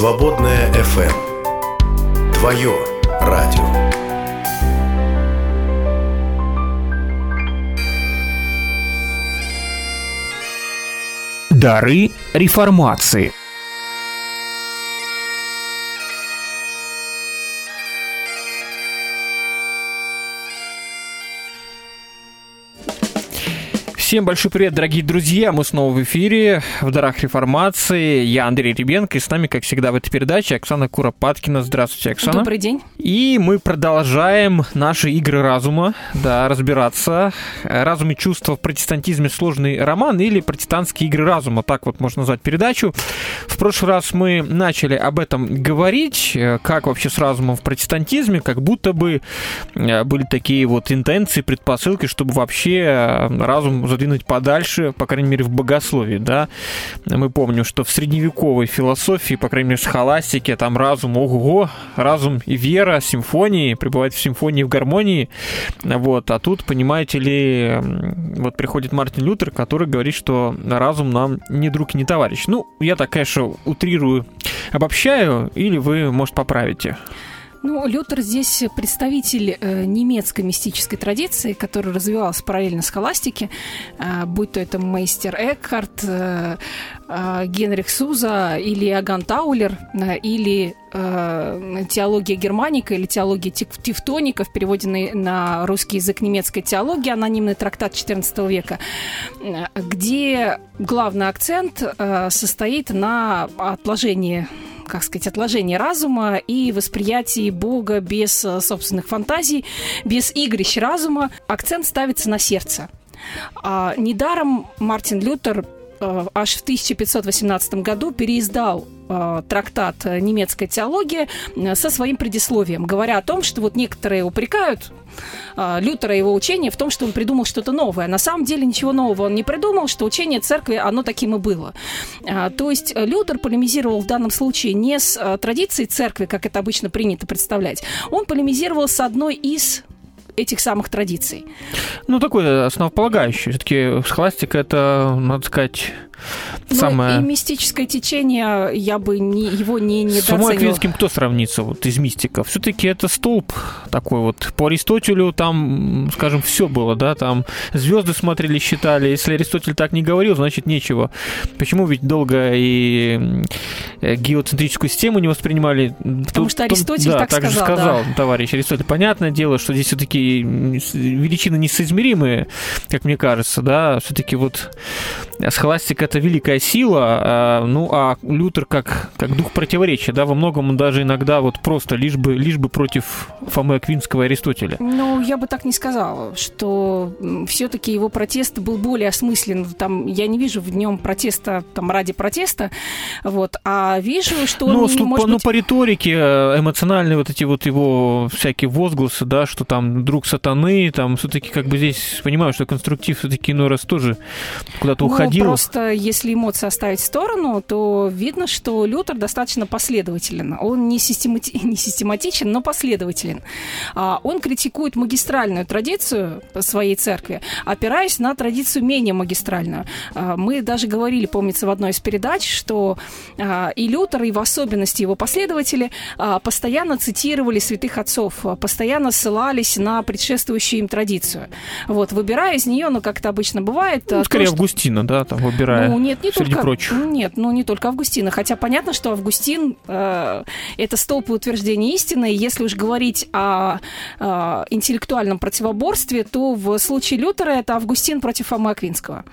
Свободная FM. Твое радио. Дары реформации. Всем большой привет, дорогие друзья! Мы снова в эфире в «Дарах реформации». Я Андрей Ребенко, и с нами, как всегда, в этой передаче Оксана Куропаткина. Здравствуйте, Оксана. Добрый день. И мы продолжаем наши игры разума, да, разбираться. «Разум и чувства в протестантизме. Сложный роман» или «Протестантские игры разума», так вот можно назвать передачу. В прошлый раз мы начали об этом говорить, как вообще с разумом в протестантизме, как будто бы э, были такие вот интенции, предпосылки, чтобы вообще разум задвинуть подальше, по крайней мере, в богословии, да. Мы помним, что в средневековой философии, по крайней мере, в схоластике, там разум, ого, разум и вера, симфонии, пребывать в симфонии, в гармонии, вот. А тут, понимаете ли, вот приходит Мартин Лютер, который говорит, что разум нам не друг и не товарищ. Ну, я так, конечно, утрирую, обобщаю, или вы, может, поправите. Ну, Лютер здесь представитель э, немецкой мистической традиции, которая развивалась параллельно с холастике, э, будь то это мейстер Экхарт, э, Генрих Суза или Аган Таулер, или теология германика или теология тевтоника в переводе на, русский язык немецкая теология, анонимный трактат XIV века, где главный акцент состоит на отложении как сказать, отложение разума и восприятие Бога без э, собственных фантазий, без игрищ разума. Акцент ставится на сердце. А, недаром Мартин Лютер аж в 1518 году переиздал э, трактат «Немецкая теология» со своим предисловием, говоря о том, что вот некоторые упрекают э, Лютера его учение в том, что он придумал что-то новое. На самом деле ничего нового он не придумал, что учение церкви, оно таким и было. Э, то есть Лютер полемизировал в данном случае не с э, традицией церкви, как это обычно принято представлять. Он полемизировал с одной из этих самых традиций. Ну, такой основополагающий. Все-таки схоластика это, надо сказать, ну, самое... и мистическое течение, я бы не, его не недооценивал. С Аквинским кто сравнится вот из мистиков? Все-таки это столб такой вот. По Аристотелю там, скажем, все было, да, там звезды смотрели, считали. Если Аристотель так не говорил, значит нечего. Почему ведь долго и э, геоцентрическую систему не воспринимали? Потому Тут, что Аристотель да, так, так сказал. же сказал да. товарищ Аристотель. Понятное дело, что здесь все-таки величины несоизмеримые, как мне кажется, да, все-таки вот схоластика это великая сила, а, ну а Лютер как, как дух противоречия, да, во многом он даже иногда вот просто лишь бы, лишь бы против Фомы Аквинского и Аристотеля. Ну, я бы так не сказала, что все-таки его протест был более осмыслен. Там, я не вижу в нем протеста там, ради протеста, вот, а вижу, что ну, он, может ну, быть... по риторике э, эмоциональные вот эти вот его всякие возгласы, да, что там друг сатаны, там все-таки как бы здесь понимаю, что конструктив все-таки иной раз тоже куда-то ну, уходил. просто если эмоции оставить в сторону, то видно, что Лютер достаточно последователен. Он не, системати... не систематичен, но последователен. А, он критикует магистральную традицию своей церкви, опираясь на традицию менее магистральную. А, мы даже говорили, помнится, в одной из передач, что а, и Лютер, и в особенности его последователи постоянно цитировали святых отцов, постоянно ссылались на предшествующую им традицию. Вот, выбирая из нее, ну, как это обычно бывает... Ну, скорее, то, Августина, да, там, выбирая. Ну, нет, не среди только, прочих. Нет, ну не только Августина. Хотя понятно, что Августин э, это столб утверждения истины. И если уж говорить о э, интеллектуальном противоборстве, то в случае Лютера это Августин против Фомы Аквинского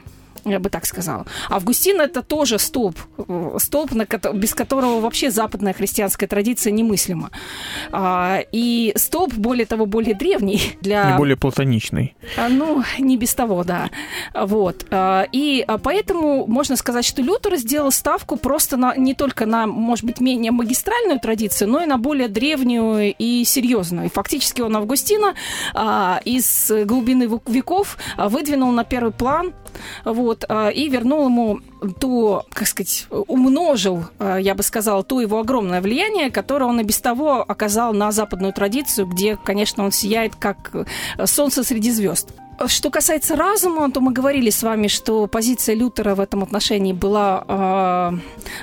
я бы так сказала. Августин это тоже столб, э, столб, без которого вообще западная христианская традиция немыслима. А, и столб, более того, более древний. Для... И более платоничный. А, ну, не без того, да. Вот. А, и поэтому можно сказать, что Лютер сделал ставку просто на, не только на, может быть, менее магистральную традицию, но и на более древнюю и серьезную. И фактически он Августина из глубины веков выдвинул на первый план вот, а, и вернул ему то, как сказать, умножил, а, я бы сказала, то его огромное влияние, которое он и без того оказал на западную традицию, где, конечно, он сияет как солнце среди звезд. Что касается разума, то мы говорили с вами, что позиция Лютера в этом отношении была э,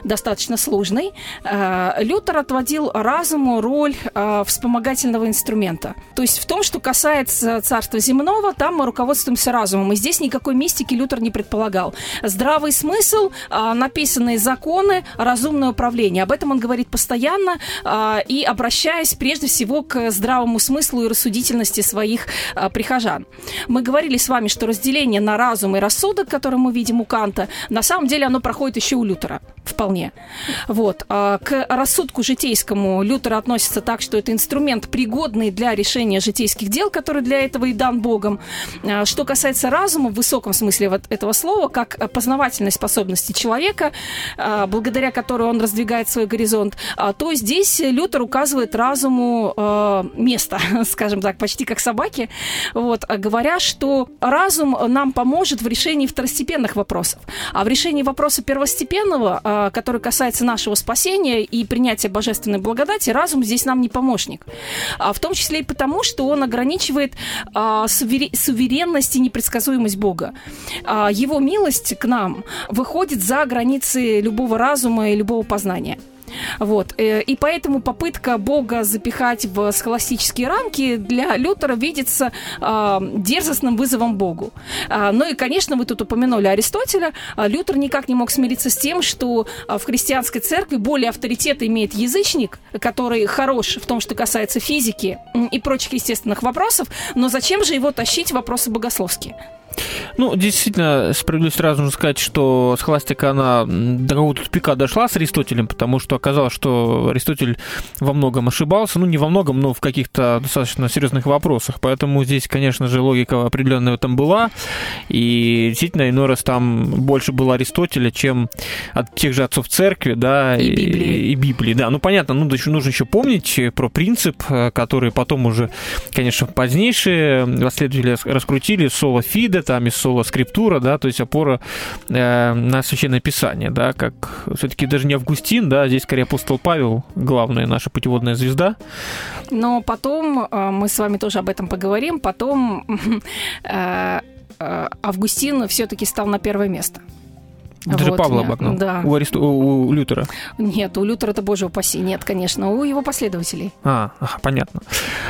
достаточно сложной. Э, Лютер отводил разуму роль э, вспомогательного инструмента. То есть в том, что касается царства земного, там мы руководствуемся разумом. И здесь никакой мистики Лютер не предполагал. Здравый смысл, э, написанные законы, разумное управление. Об этом он говорит постоянно э, и обращаясь прежде всего к здравому смыслу и рассудительности своих э, прихожан. Мы говорили с вами, что разделение на разум и рассудок, которое мы видим у Канта, на самом деле оно проходит еще у Лютера вполне. Вот. А к рассудку житейскому Лютер относится так, что это инструмент, пригодный для решения житейских дел, который для этого и дан Богом. А что касается разума, в высоком смысле вот этого слова, как познавательной способности человека, а, благодаря которой он раздвигает свой горизонт, то здесь Лютер указывает разуму место, скажем так, почти как собаке, вот, говоря, что разум нам поможет в решении второстепенных вопросов. А в решении вопроса первостепенного а, который касается нашего спасения и принятия божественной благодати, разум здесь нам не помощник. А в том числе и потому, что он ограничивает а, суверенность и непредсказуемость Бога. Его милость к нам выходит за границы любого разума и любого познания. Вот. Э, и поэтому попытка Бога запихать в схоластические рамки для Лютера видится э, дерзостным вызовом Богу. Э, ну и, конечно, вы тут упомянули Аристотеля. Лютер никак не мог смириться с тем, что в христианской церкви более авторитет имеет язычник, который хорош в том, что касается физики и прочих естественных вопросов, но зачем же его тащить в вопросы богословские? Ну, действительно, справедливости сразу нужно сказать, что схоластика, она до какого-то тупика дошла с Аристотелем, потому что оказалось, что Аристотель во многом ошибался, ну, не во многом, но в каких-то достаточно серьезных вопросах. Поэтому здесь, конечно же, логика определенная этом была, и действительно, иной раз там больше было Аристотеля, чем от тех же отцов церкви, да, и, Библии. И, и Библии, да. Ну, понятно, ну, нужно еще помнить про принцип, который потом уже, конечно, позднейшие последователи раскрутили, соло фиде, там из соло скриптура, да, то есть опора э, на священное писание, да, как все-таки даже не Августин, да, здесь скорее апостол Павел, главная наша путеводная звезда. Но потом, э, мы с вами тоже об этом поговорим, потом э, э, Августин все-таки стал на первое место. Даже вот, Павла обогнал? Да. У, Аристо... у Лютера? Нет, у Лютера это боже упаси. Нет, конечно, у его последователей. А, ага, понятно.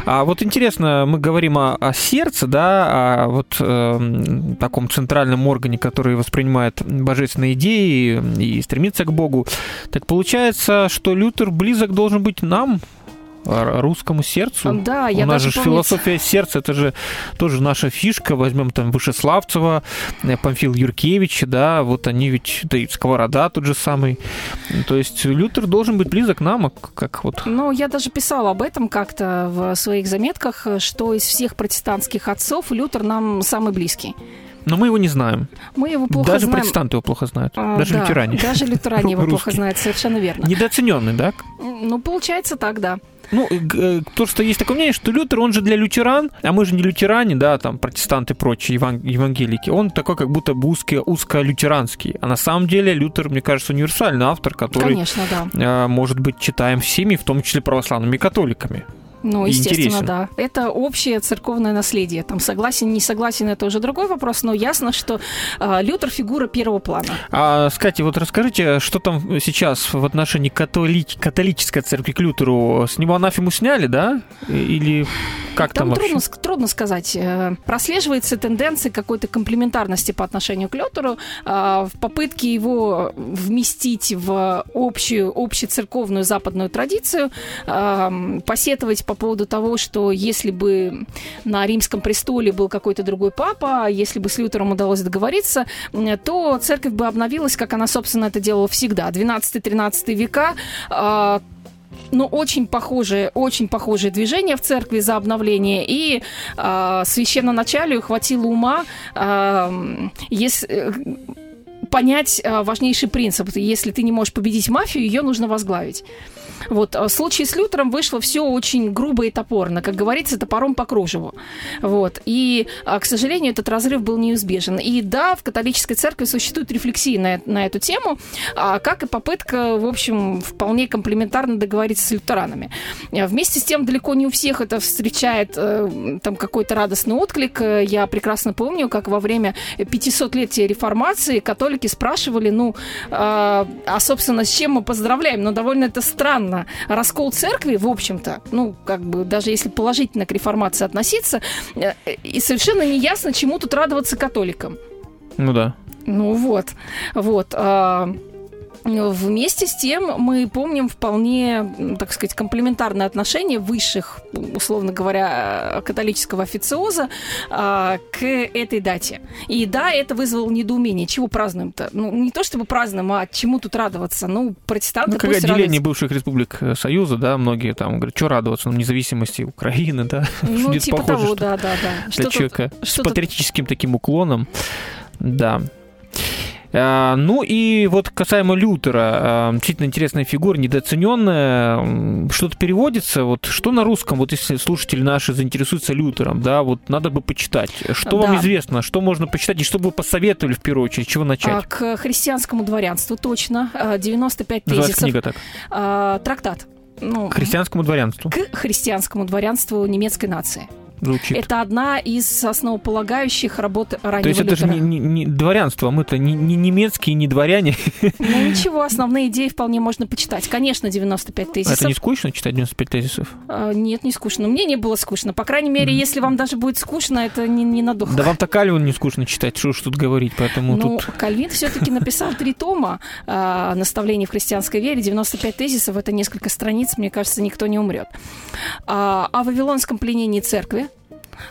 А вот интересно, мы говорим о, о сердце, да, о вот э, таком центральном органе, который воспринимает божественные идеи и стремится к Богу. Так получается, что Лютер близок должен быть нам, русскому сердцу. Да, я У нас же помню... философия сердца, это же тоже наша фишка. Возьмем там Вышеславцева, э, Памфил Юркевич, да, вот они ведь, да и Сковорода тот же самый. То есть Лютер должен быть близок к нам, а как вот... Ну, я даже писала об этом как-то в своих заметках, что из всех протестантских отцов Лютер нам самый близкий. Но мы его не знаем. Мы его плохо даже знаем. протестанты его плохо знают. А, даже да, лютеране. Даже лютеране его плохо знают, совершенно верно. Недооцененный, да? Ну, получается так, да. Ну, э, то, что есть такое мнение, что Лютер, он же для лютеран, а мы же не лютеране, да, там, протестанты и прочие еван- евангелики, он такой как будто бы узко, узко-лютеранский. А на самом деле Лютер, мне кажется, универсальный автор, который, Конечно, да. э, может быть, читаем всеми, в том числе православными католиками. Ну, естественно, интересен. да. Это общее церковное наследие. Там согласен, не согласен, это уже другой вопрос, но ясно, что э, Лютер фигура первого плана. А, кстати, вот расскажите, что там сейчас в отношении католи- католической церкви к Лютеру? С него анафему сняли, да? Или как там, там трудно, вообще? трудно сказать. Э, Прослеживается тенденция какой-то комплементарности по отношению к Лютеру э, в попытке его вместить в общую, общецерковную западную традицию, посетовать по поводу того, что если бы на римском престоле был какой-то другой папа, если бы с Лютером удалось договориться, то церковь бы обновилась, как она, собственно, это делала всегда. 12-13 века э, ну, очень похожие, очень похожие движения в церкви за обновление. И э, священноначалию хватило ума, э, если понять важнейший принцип. Если ты не можешь победить мафию, ее нужно возглавить. Вот. В случае с Лютером вышло все очень грубо и топорно, как говорится, топором по кружеву. Вот. И, к сожалению, этот разрыв был неизбежен. И да, в католической церкви существует рефлексия на, на эту тему, как и попытка, в общем, вполне комплементарно договориться с лютеранами. Вместе с тем, далеко не у всех это встречает э, там какой-то радостный отклик. Я прекрасно помню, как во время 500-летия реформации католики спрашивали, ну, а, а, собственно, с чем мы поздравляем? Но довольно это странно. Раскол церкви, в общем-то, ну, как бы, даже если положительно к реформации относиться, э, и совершенно не ясно, чему тут радоваться католикам. Ну да. Ну вот, вот. А, Вместе с тем мы помним вполне, так сказать, комплементарное отношение высших, условно говоря, католического официоза а, к этой дате. И да, это вызвало недоумение. Чего празднуем-то? Ну, не то чтобы празднуем, а чему тут радоваться? Ну, протестанты ну, как отделение бывших республик э, Союза, да, многие там говорят, что радоваться, ну, независимости Украины, да. Ну, типа похоже, того, да, да, да. Для человека с патриотическим таким уклоном, да. А, ну и вот касаемо Лютера, а, действительно интересная фигура, недооцененная, что-то переводится, вот что на русском, вот если слушатели наши заинтересуются Лютером, да, вот надо бы почитать. Что да. вам известно, что можно почитать и что бы вы посоветовали в первую очередь, чего начать? А, к христианскому дворянству точно, 95 Называется тезисов. книга так? Трактат. Ну, к христианскому дворянству. К христианскому дворянству немецкой нации звучит. Это одна из основополагающих работ раннего То есть это же не, не, не дворянство, мы-то не, не немецкие, не дворяне. Ну ничего, основные идеи вполне можно почитать. Конечно, 95 тезисов. Это не скучно читать 95 тезисов? А, нет, не скучно. Мне не было скучно. По крайней мере, если вам даже будет скучно, это не, не надолго. Да вам-то Кальвин не скучно читать, что уж тут говорить, поэтому ну, тут... Кальвин все-таки написал три тома э, наставлений в христианской вере, 95 тезисов, это несколько страниц, мне кажется, никто не умрет. А, о Вавилонском пленении церкви, а,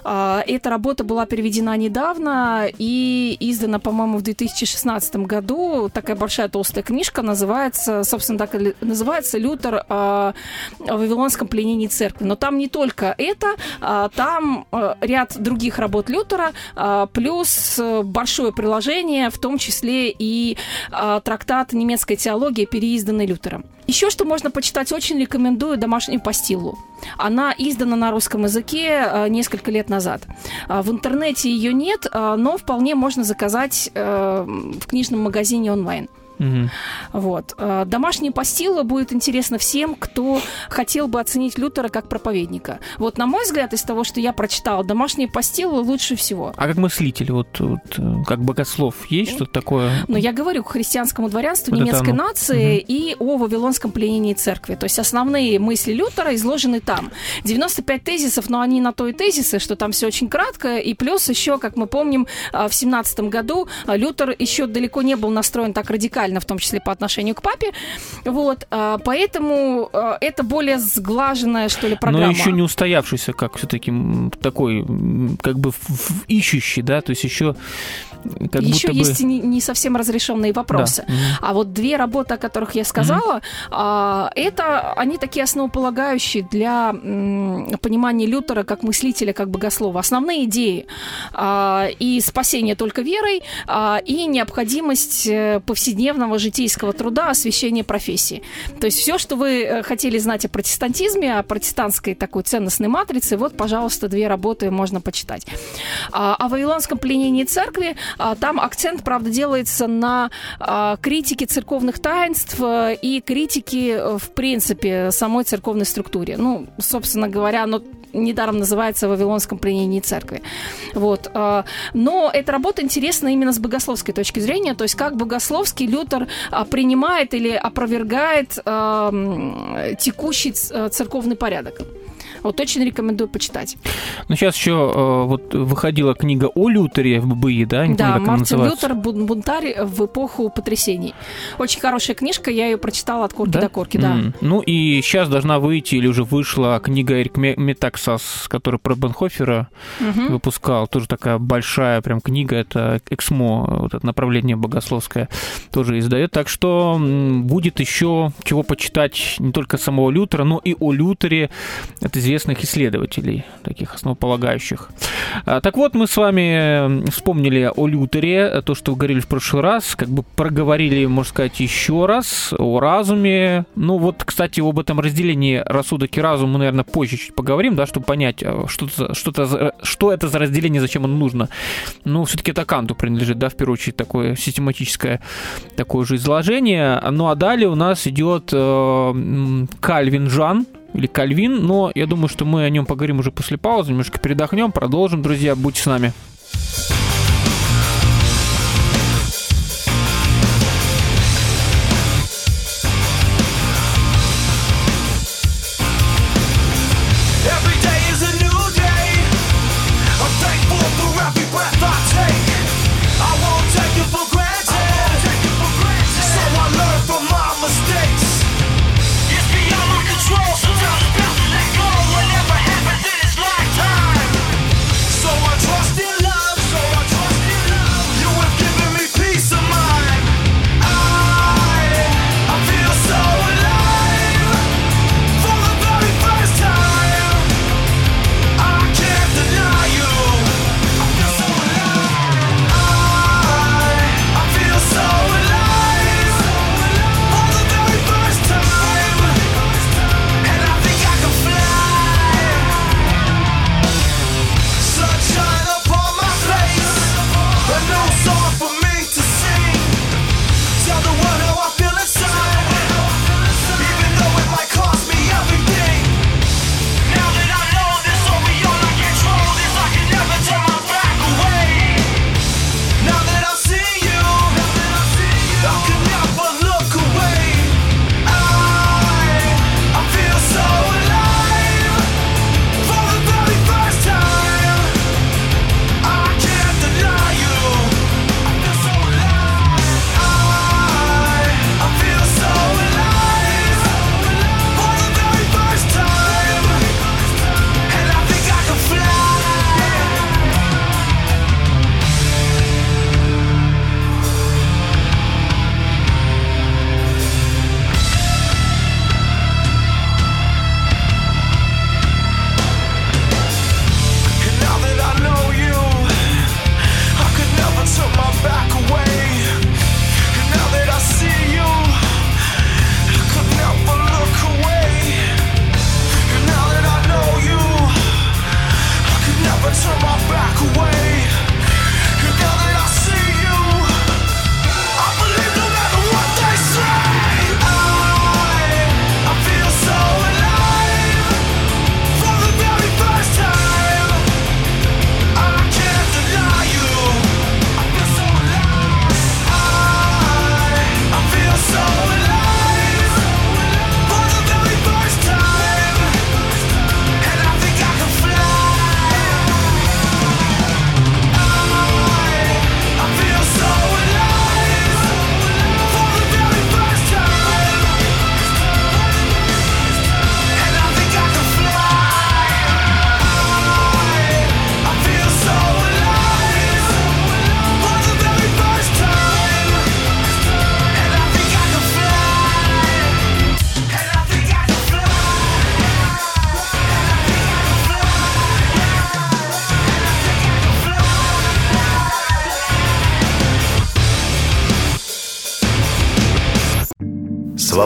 эта работа была переведена недавно и издана, по-моему, в 2016 году. Такая большая толстая книжка называется, собственно, так называется «Лютер о Вавилонском пленении церкви». Но там не только это, а, там а, ряд других работ Лютера, плюс большое приложение, в том числе и трактат немецкой теологии, переизданный Лютером. Еще что можно почитать, очень рекомендую домашнюю пастилу. Она издана на русском языке несколько лет назад. А, в интернете ее нет, а, но вполне можно заказать э, в книжном магазине онлайн. Угу. Вот. Э, Домашние постилы будет интересно всем, кто хотел бы оценить Лютера как проповедника. Вот, на мой взгляд, из того, что я прочитала, домашние постилы лучше всего. А как мыслитель, вот, вот э, как богослов, есть что-то такое? Ну, я говорю к христианскому дворянству вот немецкой это, нации угу. и о Вавилонском пленении церкви. То есть основные мысли Лютера изложены там. 95 тезисов, но они на то и тезисы, что там все очень кратко. И плюс еще, как мы помним, э, в 17 году Лютер еще далеко не был настроен так радикально радикально, в том числе по отношению к папе. Вот, а, поэтому а, это более сглаженная, что ли, программа. Но еще не устоявшийся, как все-таки такой, как бы ищущий, да, то есть еще как Еще будто есть бы... не, не совсем разрешенные вопросы. Да. А вот две работы, о которых я сказала, mm это они такие основополагающие для понимания Лютера как мыслителя, как богослова. Основные идеи а, и спасение только верой, а, и необходимость э, повседневного житейского труда, освящения профессии. То есть все, что вы э, хотели знать о протестантизме, о протестантской такой ценностной матрице, вот, пожалуйста, две работы можно почитать. А, о Вавилонском пленении церкви там акцент, правда, делается на а, критике церковных таинств э, и критике, э, в принципе, самой церковной структуре. Ну, собственно говоря, оно недаром называется «Вавилонском пленении церкви». Вот. А, но эта работа интересна именно с богословской точки зрения, то есть как богословский Лютер принимает или опровергает текущий церковный порядок. Вот очень рекомендую почитать. Ну, сейчас еще э, вот выходила книга о Лютере в ББИ, да? Не да, помню, Мартин Лютер «Бунтарь в эпоху потрясений». Очень хорошая книжка, я ее прочитала от корки да? до корки, да. Mm. Ну и сейчас должна выйти, или уже вышла книга Эрик Метаксас, который про Бенхофера mm-hmm. выпускал. Тоже такая большая прям книга, это Эксмо, вот это направление богословское, тоже издает. Так что будет еще чего почитать не только самого Лютера, но и о Лютере. Это известно известных исследователей, таких основополагающих. А, так вот, мы с вами вспомнили о Лютере, то, что вы говорили в прошлый раз, как бы проговорили, можно сказать, еще раз о разуме. Ну вот, кстати, об этом разделении рассудок и разум мы, наверное, позже чуть поговорим, да, чтобы понять, а, что, -то, что, -то, что это за разделение, зачем оно нужно. Ну, все-таки это Канту принадлежит, да, в первую очередь, такое систематическое такое же изложение. Ну а далее у нас идет э, Кальвин Жан, или Кальвин, но я думаю, что мы о нем поговорим уже после паузы, немножко передохнем, продолжим, друзья, будьте с нами.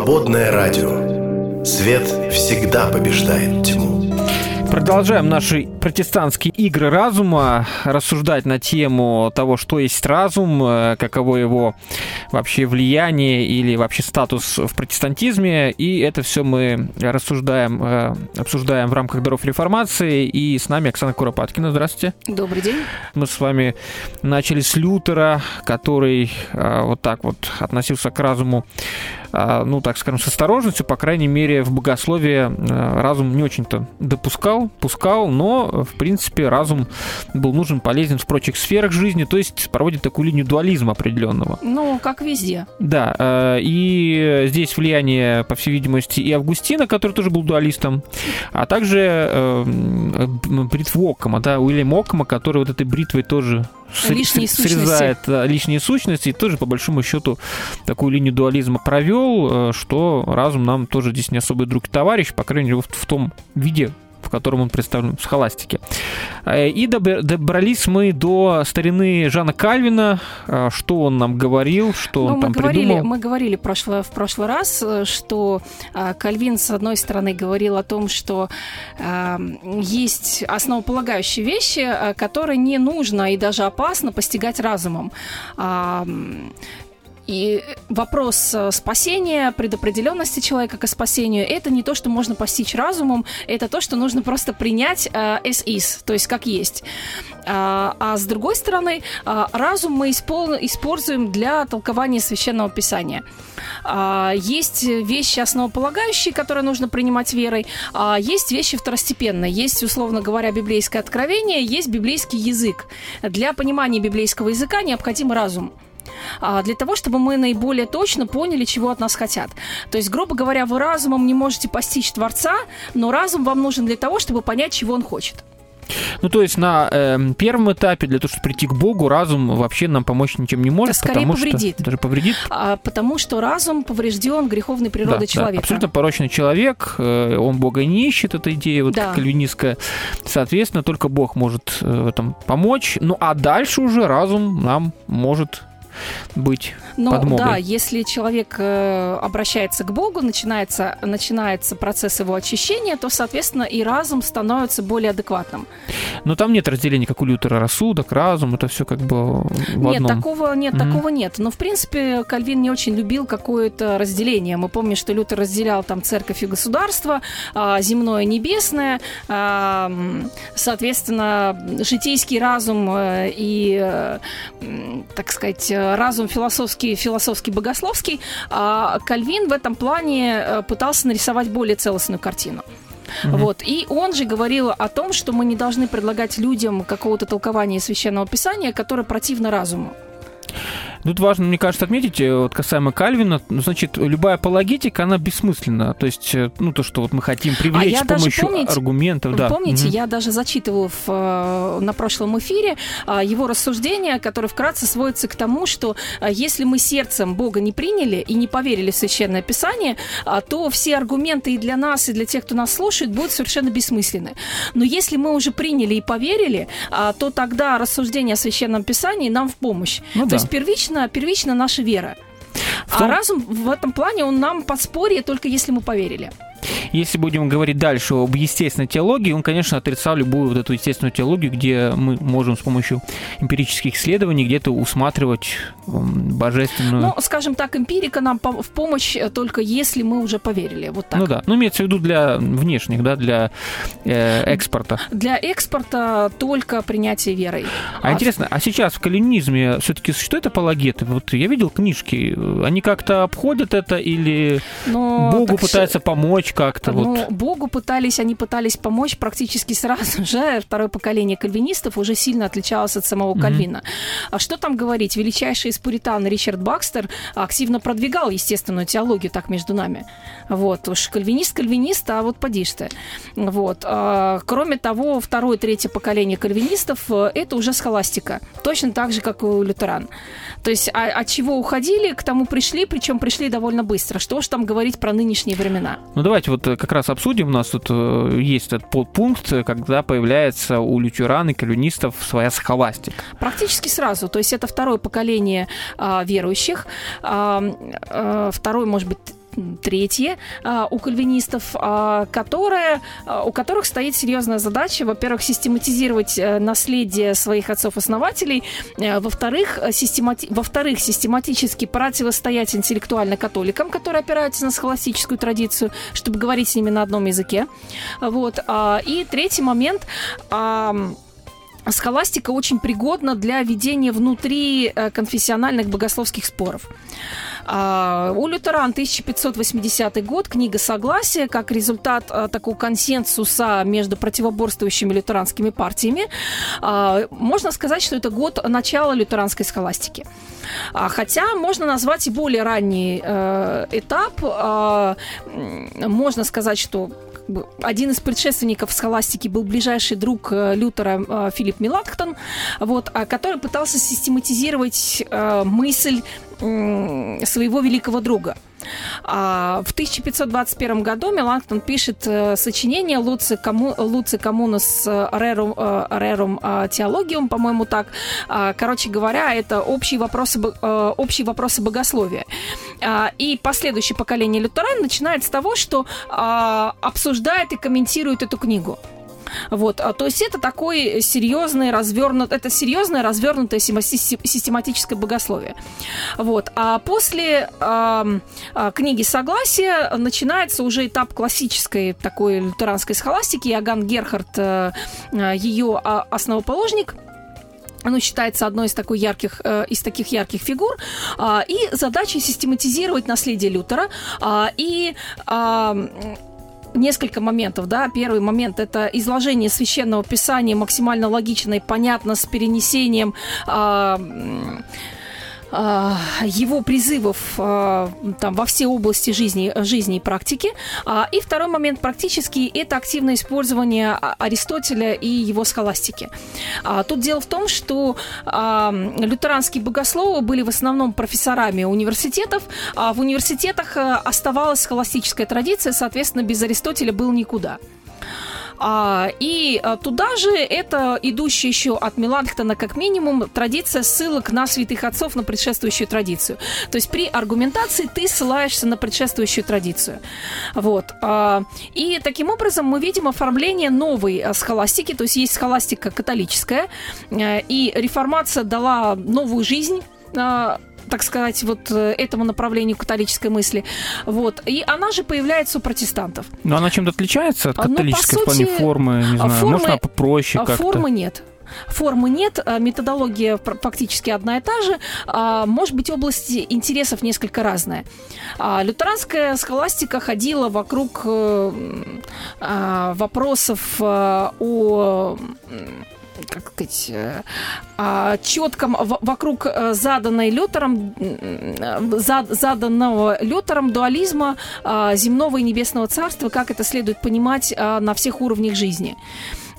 Свободное радио. Свет всегда побеждает тьму. Продолжаем наши протестантские игры разума, рассуждать на тему того, что есть разум, э, каково его вообще влияние или вообще статус в протестантизме. И это все мы рассуждаем, э, обсуждаем в рамках даров реформации. И с нами Оксана Куропаткина. Здравствуйте. Добрый день. Мы с вами начали с Лютера, который э, вот так вот относился к разуму а, ну, так скажем, с осторожностью, по крайней мере, в богословии э, разум не очень-то допускал, пускал, но, в принципе, разум был нужен, полезен в прочих сферах жизни, то есть проводит такую линию дуализма определенного. Ну, как везде. Да, э, и здесь влияние, по всей видимости, и Августина, который тоже был дуалистом, а также э, бритву Оккама, да, Уильям Оккама, который вот этой бритвой тоже лишние срезает сущности. лишние сущности и тоже по большому счету такую линию дуализма провел, э, что разум нам тоже здесь не особый друг и товарищ, по крайней мере в том виде, в котором он представлен в схоластике. Э, и добрались мы до старины Жана Кальвина. Э, что он нам говорил, что ну, он там говорили, придумал? Мы говорили прошло, в прошлый раз, что Кальвин, с одной стороны, говорил о том, что э, есть основополагающие вещи, которые не нужно и даже опасно постигать разумом. И вопрос э, спасения, предопределенности человека к спасению, это не то, что можно постичь разумом, это то, что нужно просто принять э, as is, то есть как есть. А, а с другой стороны, э, разум мы испол- используем для толкования священного писания. А, есть вещи основополагающие, которые нужно принимать верой, а есть вещи второстепенные. Есть, условно говоря, библейское откровение, есть библейский язык. Для понимания библейского языка необходим разум. А, для того, чтобы мы наиболее точно поняли, чего от нас хотят. То есть, грубо говоря, вы разумом не можете постичь Творца, но разум вам нужен для того, чтобы понять, чего он хочет. Ну, то есть на э, первом этапе для того, чтобы прийти к Богу, разум вообще нам помочь ничем не может. Скорее потому повредит. Что, даже повредит. А, потому что разум поврежден греховной природой да, человека. Да, абсолютно порочный человек, э, он Бога не ищет, эта идея вот да. кальвинистская. Соответственно, только Бог может э, в этом помочь. Ну, а дальше уже разум нам может быть ну, подмогой. Да, если человек э, обращается к Богу, начинается, начинается процесс его очищения, то, соответственно, и разум становится более адекватным. Но там нет разделения, как у Лютера, рассудок, разум, это все как бы в Нет, одном. такого нет, mm-hmm. такого нет. Но, в принципе, Кальвин не очень любил какое-то разделение. Мы помним, что Лютер разделял там церковь и государство, а, земное и небесное, а, соответственно, житейский разум э, и, э, так сказать, разум философский, философский, богословский, а Кальвин в этом плане э, пытался нарисовать более целостную картину. Mm-hmm. Вот. И он же говорил о том, что мы не должны предлагать людям какого-то толкования священного писания, которое противно разуму. Тут важно, мне кажется, отметить, э, вот касаемо Кальвина, ну, значит, любая апологетика, она бессмысленна. То есть, э, ну, то, что вот мы хотим привлечь а с помощью помните, аргументов. Да. Помните, угу. я даже зачитывала в, э, на прошлом эфире а, его рассуждение, которое вкратце сводится к тому, что если мы сердцем Бога не приняли и не поверили в Священное Писание, а, то все аргументы и для нас, и для тех, кто нас слушает, будут совершенно бессмысленны. Но если мы уже приняли и поверили, а, то тогда рассуждение о Священном Писании нам в помощь. Ну, то да. есть первично первично, первично наша вера. В том... А разум в этом плане, он нам подспорье, только если мы поверили. Если будем говорить дальше об естественной теологии, он, конечно, отрицал любую вот эту естественную теологию, где мы можем с помощью эмпирических исследований где-то усматривать божественную... Ну, скажем так, эмпирика нам в помощь э, только если мы уже поверили. Вот так. Ну да. Ну, имеется в виду для внешних, да, для э, экспорта. Для экспорта только принятие верой. А, а интересно, а сейчас в калинизме все-таки существуют апологеты? Вот я видел книжки, они как-то обходят это или Но, Богу пытаются помочь как-то? Ну, вот? Богу пытались, они пытались помочь практически сразу же. Второе поколение кальвинистов уже сильно отличалось от самого mm-hmm. Кальвина. А что там говорить? Величайший из пуритан Ричард Бакстер активно продвигал естественную теологию так между нами. Вот. Уж кальвинист кальвинист, а вот поди ты. Вот. А, кроме того, второе, третье поколение кальвинистов э, – это уже схоластика. Точно так же, как и у лютеран. То есть а, от чего уходили, к тому пришли, причем пришли довольно быстро. Что ж там говорить про нынешние времена? Ну, давайте вот э, как раз обсудим. У нас тут э, есть этот подпункт, когда появляется у лютеран и кальвинистов своя схоластика. Практически сразу. То есть это второе поколение а, верующих. А, а, второй, может быть, третье а, у кальвинистов, а, которые, а, у которых стоит серьезная задача, во-первых, систематизировать э, наследие своих отцов-основателей, э, во-вторых, системати... во-вторых, систематически противостоять интеллектуально-католикам, которые опираются на схоластическую традицию, чтобы говорить с ними на одном языке. Вот. И третий момент схоластика очень пригодна для ведения внутри э, конфессиональных богословских споров. А, у лютеран 1580 год, книга «Согласие», как результат а, такого консенсуса между противоборствующими лютеранскими партиями. А, можно сказать, что это год начала лютеранской схоластики. Хотя можно назвать и более ранний э, этап. Можно сказать, что один из предшественников схоластики был ближайший друг э, Лютера Филипп Милатхтон, вот, который пытался систематизировать э, мысль своего великого друга. А в 1521 году Меланхтон пишет э, сочинение Луци, Кому, Луци Коммунус Рерум, Рерум Теологиум, по-моему, так. А, короче говоря, это общие вопросы, общие вопросы богословия. А, и последующее поколение лютеран начинает с того, что обсуждает и комментирует эту книгу. Вот, а, то есть это такой серьезный развернут, это серьезное развернутое систематическое богословие. Вот, а после э, книги Согласия начинается уже этап классической такой лютеранской схоластики. Иоганн Герхард, э, ее основоположник, оно считается одной из, такой ярких, э, из таких ярких фигур. Э, и задача систематизировать наследие Лютера э, и э, несколько моментов, да. Первый момент – это изложение священного писания максимально логично и понятно с перенесением э, его призывов а, там, во все области жизни, жизни и практики. А, и второй момент практически – это активное использование Аристотеля и его схоластики. Тут дело в том, что лютеранские богословы были в основном профессорами университетов, а в университетах оставалась схоластическая традиция, соответственно, без Аристотеля был никуда. А, и а, туда же это идущая еще от Меланхтона как минимум традиция ссылок на святых отцов, на предшествующую традицию. То есть при аргументации ты ссылаешься на предшествующую традицию. Вот. А, и таким образом мы видим оформление новой схоластики, то есть есть схоластика католическая, и реформация дала новую жизнь так сказать, вот э, этому направлению католической мысли. Вот. И она же появляется у протестантов. Но она чем-то отличается от ну, католической ну, в плане формы? Не знаю, формы, может, она попроще как-то? Формы нет. Формы нет, а методология фактически одна и та же, а, может быть, области интересов несколько разная. А, лютеранская схоластика ходила вокруг э, вопросов э, о как сказать, э, а, четком вокруг э, заданной Лютером, заданного Лютером дуализма земного и небесного царства, как это следует понимать на всех уровнях жизни.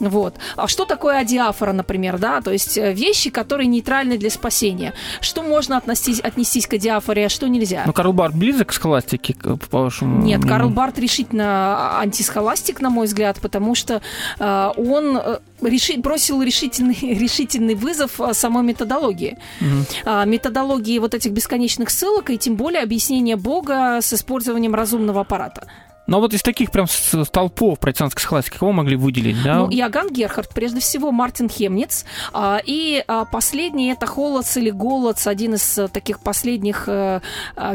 Вот. А что такое адиафора, например, да? То есть э, вещи, которые нейтральны для спасения. Что можно отнестись, отнестись к адиафоре, а что нельзя? Ну, Карл Барт близок к схоластике, по вашему Нет, мнению? Карл Барт решительно антисхоластик, на мой взгляд, потому что э, он э, реши, бросил решительный, решительный вызов э, самой методологии. Угу. Методологии вот этих бесконечных ссылок и тем более объяснения Бога с использованием разумного аппарата. Но вот из таких прям столпов протестантской схоластики кого могли выделить, да? Ну, Иоганн Герхард, прежде всего, Мартин Хемниц. А, и а, последний это Холоц или Голоц, один из а, таких последних, а,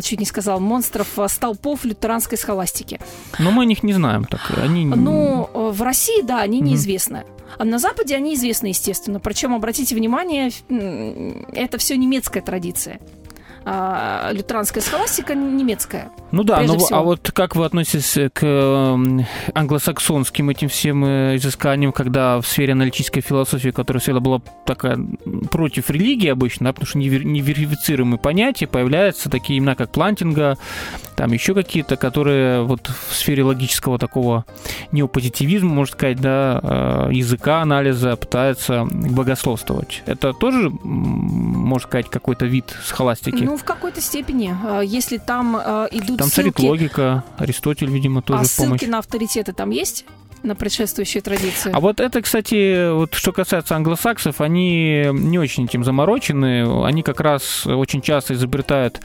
чуть не сказал, монстров, а, столпов лютеранской схоластики. Но мы о них не знаем. Так, они... Ну, в России, да, они mm-hmm. неизвестны. А на Западе они известны, естественно. Причем, обратите внимание, это все немецкая традиция а, лютеранская схоластика немецкая. Ну да, ну, а вот как вы относитесь к англосаксонским этим всем э, изысканиям, когда в сфере аналитической философии, которая всегда была такая против религии обычно, да, потому что неверифицируемые понятия, появляются такие имена, как Плантинга, там еще какие-то, которые вот в сфере логического такого неопозитивизма, можно сказать, да, э, языка анализа пытаются богословствовать. Это тоже, можно сказать, какой-то вид схоластики? Ну, в какой-то степени. А, если там а, идут Там ссылки... царит логика, Аристотель, видимо, тоже а ссылки помощь. на авторитеты там есть? на предшествующие традиции. А вот это, кстати, вот что касается англосаксов, они не очень этим заморочены. Они как раз очень часто изобретают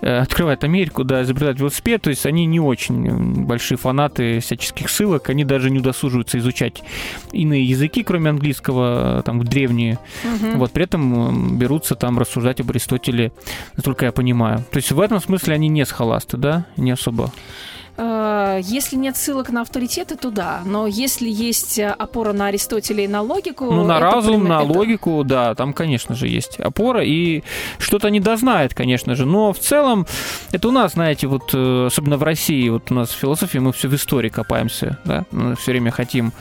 Э, открывает Америку, да, изобретать велосипед, то есть они не очень большие фанаты всяческих ссылок, они даже не удосуживаются изучать иные языки, кроме английского, там, древние. Угу. Вот, при этом берутся там рассуждать об Аристотеле, насколько я понимаю. То есть в этом смысле они не схоласты, да, не особо. Э, если нет ссылок на авторитеты, то да. Но если есть опора на Аристотеля и на логику... Ну, на разум, на это... логику, да, там, конечно же, есть опора. И что-то не дознает, конечно же. Но в целом, это у нас, знаете, вот, э, особенно в России, вот у нас в философии мы все в истории копаемся, да, мы все время хотим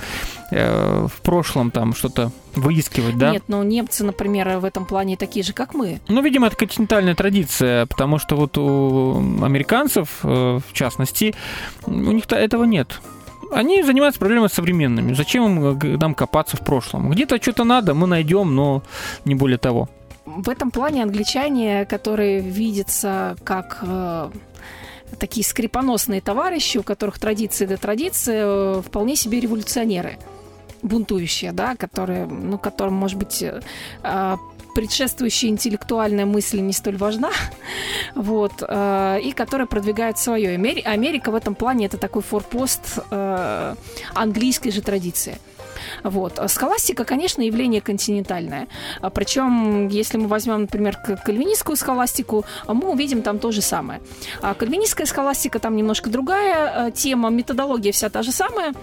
э, в прошлом там что-то выискивать, да? Нет, но немцы, например, в этом плане такие же, как мы. Ну, видимо, это континентальная традиция, потому что вот у американцев, э, в частности, у них этого нет. Они занимаются проблемами современными. Зачем им нам копаться в прошлом? Где-то что-то надо, мы найдем, но не более того. В этом плане англичане, которые видятся как э, такие скрипоносные товарищи, у которых традиции до традиции, вполне себе революционеры бунтующие, да, которые, ну, которым, может быть, предшествующая интеллектуальная мысль не столь важна, вот, э, и которая продвигает свое. Америка в этом плане это такой форпост э, английской же традиции. Вот. Схоластика, конечно, явление континентальное. А Причем, если мы возьмем, например, кальвинистскую схоластику, мы увидим там то же самое. А кальвинистская схоластика там немножко другая э, тема, методология вся та же самая.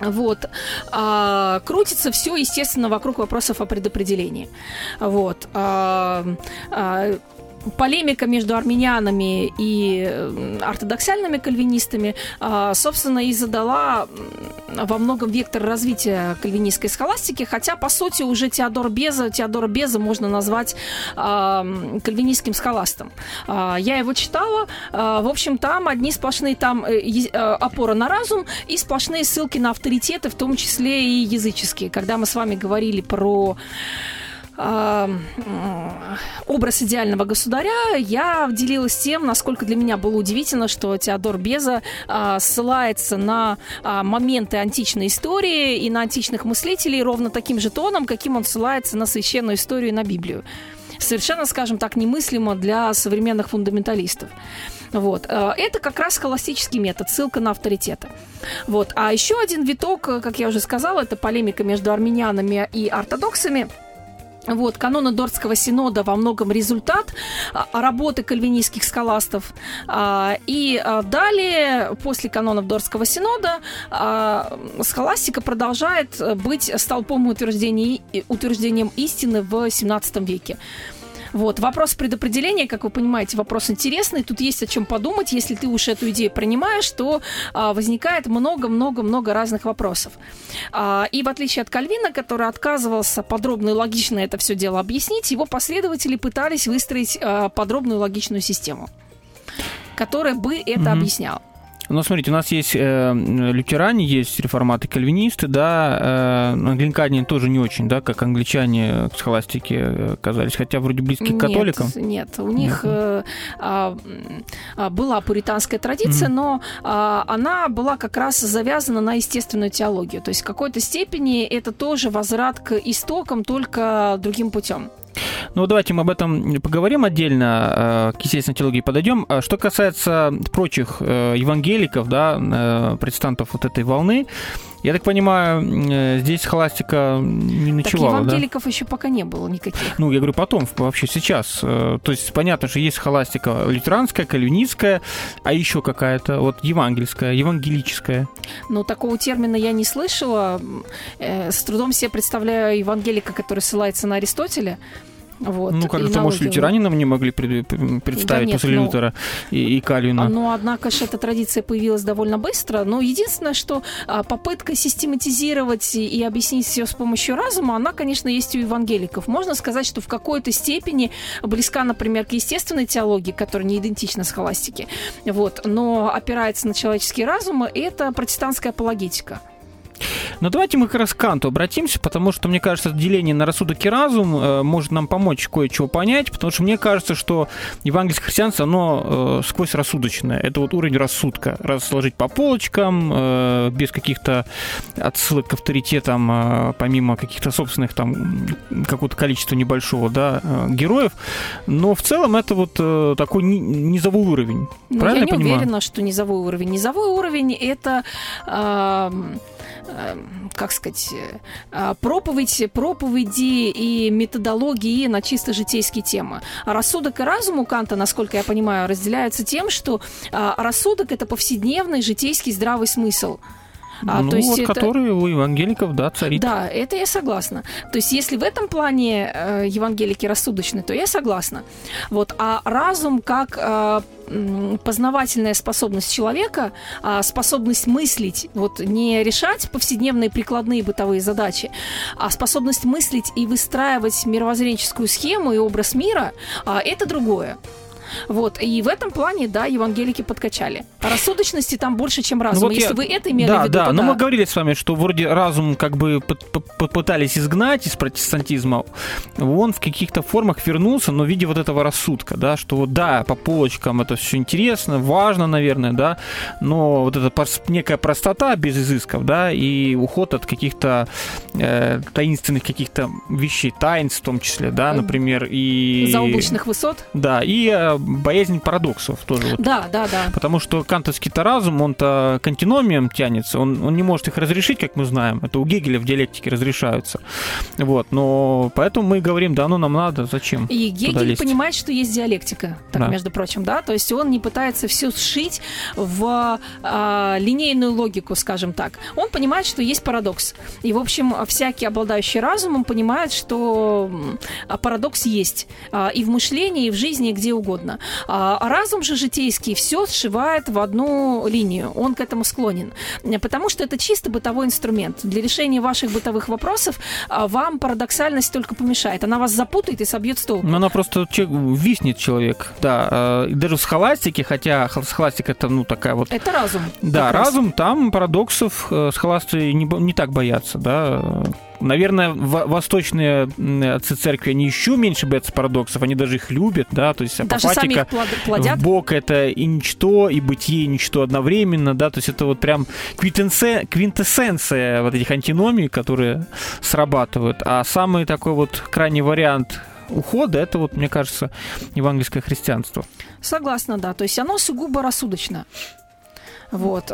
Вот. А, крутится все, естественно, вокруг вопросов о предопределении. Вот. А, а, полемика между армянянами и ортодоксальными кальвинистами, а, собственно, и задала во многом вектор развития кальвинистской схоластики, хотя, по сути, уже Теодор Беза, Теодора Беза можно назвать кальвинистским схоластом. А, я его читала. А, в общем, там одни сплошные там э, э, опора на разум и сплошные ссылки на авторитеты, в том числе и языческие. Когда мы с вами говорили про образ идеального государя, я делилась тем, насколько для меня было удивительно, что Теодор Беза а, ссылается на а, моменты античной истории и на античных мыслителей ровно таким же тоном, каким он ссылается на священную историю и на Библию. Совершенно, скажем так, немыслимо для современных фундаменталистов. Вот. А, это как раз холостический метод, ссылка на авторитеты. Вот. А еще один виток, как я уже сказала, это полемика между армянянами и ортодоксами – вот, каноны Дорского синода во многом результат а, работы кальвинистских скаластов. А, и а, далее, после канонов Дорского синода, схоластика продолжает быть столпом утверждений, утверждением истины в XVII веке. Вот. Вопрос предопределения, как вы понимаете, вопрос интересный. Тут есть о чем подумать. Если ты уж эту идею принимаешь, то а, возникает много-много-много разных вопросов. А, и в отличие от Кальвина, который отказывался подробно и логично это все дело объяснить, его последователи пытались выстроить а, подробную логичную систему которая бы это mm-hmm. объясняла. Ну, смотрите, у нас есть э, лютеране, есть реформаты кальвинисты, да, э, англикане тоже не очень, да, как англичане к схоластике э, оказались, хотя вроде близки к католикам. Нет, у них э, а, была пуританская традиция, mm-hmm. но а, она была как раз завязана на естественную теологию. То есть в какой-то степени это тоже возврат к истокам, только другим путем. Ну, давайте мы об этом поговорим отдельно, э, к естественной теологии подойдем. А что касается прочих э, евангеликов, да, э, протестантов вот этой волны, я так понимаю, здесь холастика не ночевала, так евангеликов да? еще пока не было никаких. Ну, я говорю, потом, вообще сейчас. То есть, понятно, что есть холастика лютеранская, кальвинистская, а еще какая-то, вот, евангельская, евангелическая. Ну, такого термина я не слышала. С трудом себе представляю евангелика, который ссылается на Аристотеля. Вот, ну, как это, может, лютеранинам не могли представить да нет, после ну, Лютера и, и Кальвина? Ну, однако же эта традиция появилась довольно быстро. Но единственное, что а, попытка систематизировать и объяснить все с помощью разума, она, конечно, есть у евангеликов. Можно сказать, что в какой-то степени близка, например, к естественной теологии, которая не идентична схоластике, вот, но опирается на человеческий разум, это протестантская апологетика. Но давайте мы как раз к Канту обратимся, потому что, мне кажется, деление на рассудок и разум э, может нам помочь кое-чего понять, потому что мне кажется, что евангельское христианство, оно э, сквозь рассудочное. Это вот уровень рассудка. Разложить по полочкам, э, без каких-то отсылок к авторитетам, э, помимо каких-то собственных там какого-то количества небольшого, да, э, героев. Но в целом это вот э, такой низовой уровень. Ну, Правильно я не я понимаю? уверена, что низовой уровень. Низовой уровень это э, как сказать, э, проповедь, проповеди и методологии на чисто житейские темы. А рассудок и разум у Канта, насколько я понимаю, разделяются тем, что а, рассудок – это повседневный житейский здравый смысл – а, ну, то есть вот это... которые у евангеликов, да, царит. Да, это я согласна. То есть если в этом плане э, евангелики рассудочны, то я согласна. Вот, а разум как э, познавательная способность человека, а способность мыслить, вот не решать повседневные прикладные бытовые задачи, а способность мыслить и выстраивать мировоззренческую схему и образ мира, а, это другое. Вот. И в этом плане, да, евангелики подкачали. Рассудочности там больше, чем разума. Ну, вот Если я... вы это имели да, в виду, да, то но да. мы говорили с вами, что вроде разум как бы попытались изгнать из протестантизма, он в каких-то формах вернулся, но в виде вот этого рассудка, да, что вот да, по полочкам это все интересно, важно, наверное, да, но вот эта некая простота без изысков, да, и уход от каких-то э, таинственных каких-то вещей, таинств в том числе, да, например, и... Заоблачных высот? Да, и э, боязнь парадоксов тоже. Вот. Да, да, да. Потому что кантовский-то разум, он-то к антиномиям тянется, он, он не может их разрешить, как мы знаем, это у Гегеля в диалектике разрешаются. Вот, но поэтому мы говорим, да, ну нам надо, зачем? И Гегель понимает, что есть диалектика, так, да. между прочим, да, то есть он не пытается все сшить в э, линейную логику, скажем так. Он понимает, что есть парадокс. И, в общем, всякий обладающий разумом понимает, что парадокс есть э, и в мышлении, и в жизни, и где угодно. А разум же житейский все сшивает в одну линию. Он к этому склонен. Потому что это чисто бытовой инструмент. Для решения ваших бытовых вопросов вам парадоксальность только помешает. Она вас запутает и собьет с толку. Ну, она просто виснет человек. Да, даже в схоластике, хотя схоластика это, ну, такая вот... Это разум. Да, разум, там парадоксов э, схоласты не, не так боятся, да. Наверное, восточные отцы церкви, они еще меньше боятся парадоксов, они даже их любят, да, то есть апофатика в Бог это и ничто, и бытие, и ничто одновременно, да, то есть это вот прям квинтэссенция вот этих антиномий, которые срабатывают. А самый такой вот крайний вариант ухода, это вот, мне кажется, евангельское христианство. Согласна, да. То есть оно сугубо рассудочно. Вот.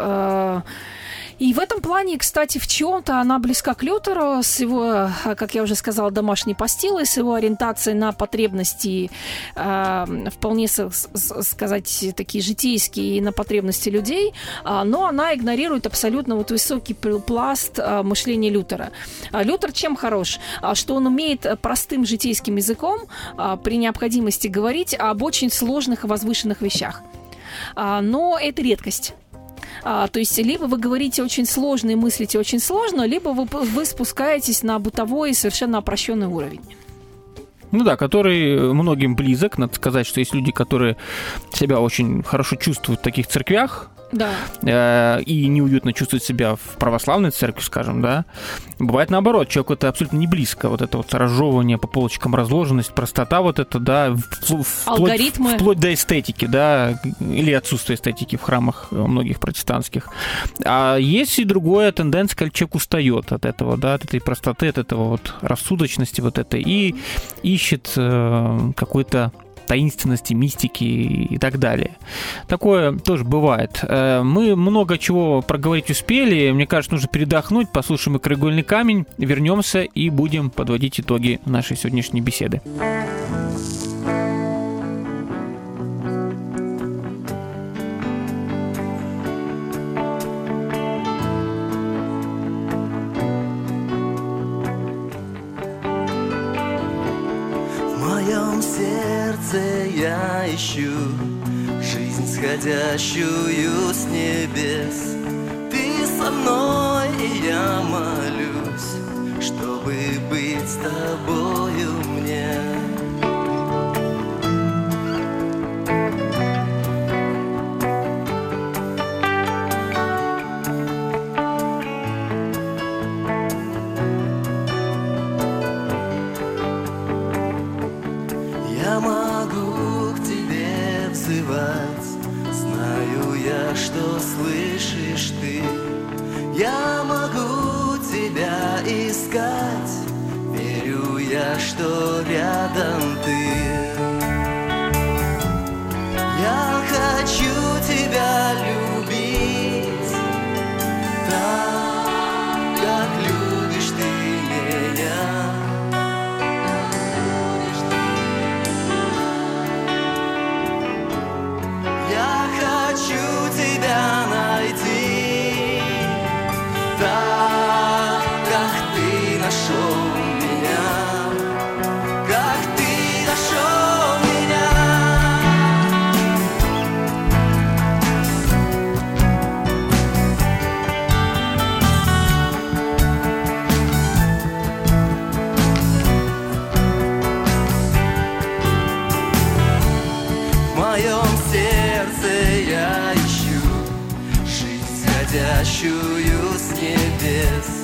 И в этом плане, кстати, в чем-то она близка к Лютеру с его, как я уже сказала, домашней постилой, с его ориентацией на потребности, э, вполне с, с, сказать, такие житейские, на потребности людей, э, но она игнорирует абсолютно вот высокий пласт э, мышления Лютера. А Лютер чем хорош? А, что он умеет простым житейским языком э, при необходимости говорить об очень сложных и возвышенных вещах. А, но это редкость. А, то есть либо вы говорите очень сложно и мыслите очень сложно, либо вы, вы спускаетесь на бытовой и совершенно опрощенный уровень. Ну да, который многим близок. Надо сказать, что есть люди, которые себя очень хорошо чувствуют в таких церквях, да. Э, и неуютно чувствовать себя в православной церкви, скажем, да. Бывает наоборот, человеку это абсолютно не близко, вот это вот разжевывание по полочкам, разложенность, простота вот это, да, вплоть, Алгоритмы. вплоть до эстетики, да, или отсутствие эстетики в храмах многих протестантских. А есть и другая тенденция, когда человек устает от этого, да, от этой простоты, от этого вот рассудочности вот этой, и ищет э, какой-то таинственности, мистики и так далее. Такое тоже бывает. Э, мы много чего проговорить успели. Мне кажется, нужно передохнуть, послушаем и «Краеугольный камень», вернемся и будем подводить итоги нашей сегодняшней беседы. Ищу Жизнь, сходящую с небес. Ты со мной, и я молюсь Чтобы быть с тобою мне моем сердце я ищу Жизнь, сходящую с небес.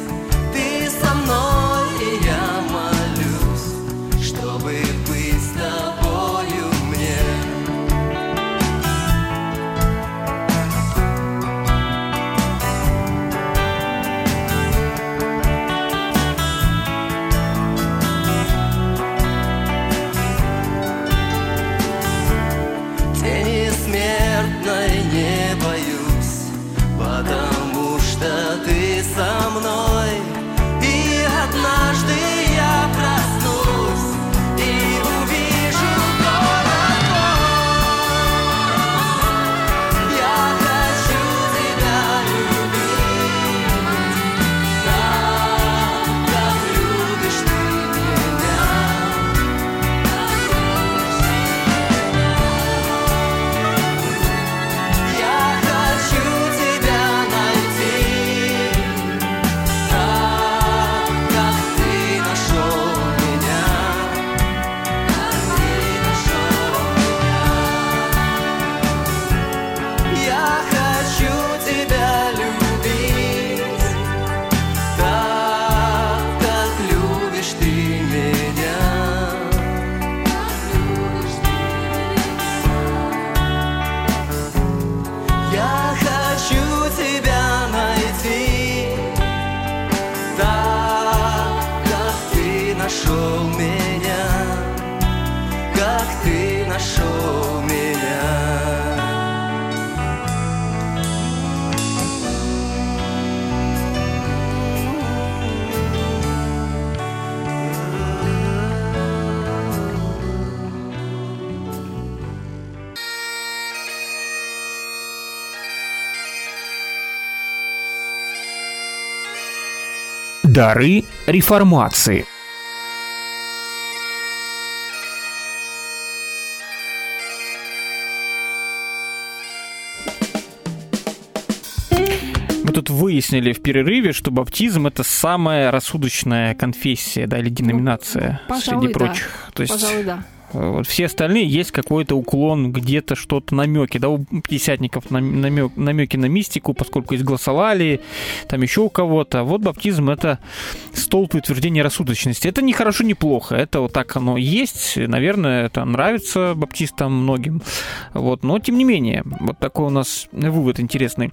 Дары реформации. Мы тут выяснили в перерыве, что баптизм это самая рассудочная конфессия, да, или деноминация Ну, пожалуй, среди да. прочих. То есть Пожалуй, да. Вот все остальные есть какой-то уклон, где-то что-то намеки, да, у пятидесятников намек, намеки на мистику, поскольку есть гласолалии, там еще у кого-то. Вот баптизм это столб утверждения рассудочности. Это не хорошо, не плохо. Это вот так оно есть. Наверное, это нравится баптистам многим. Вот. Но тем не менее, вот такой у нас вывод интересный.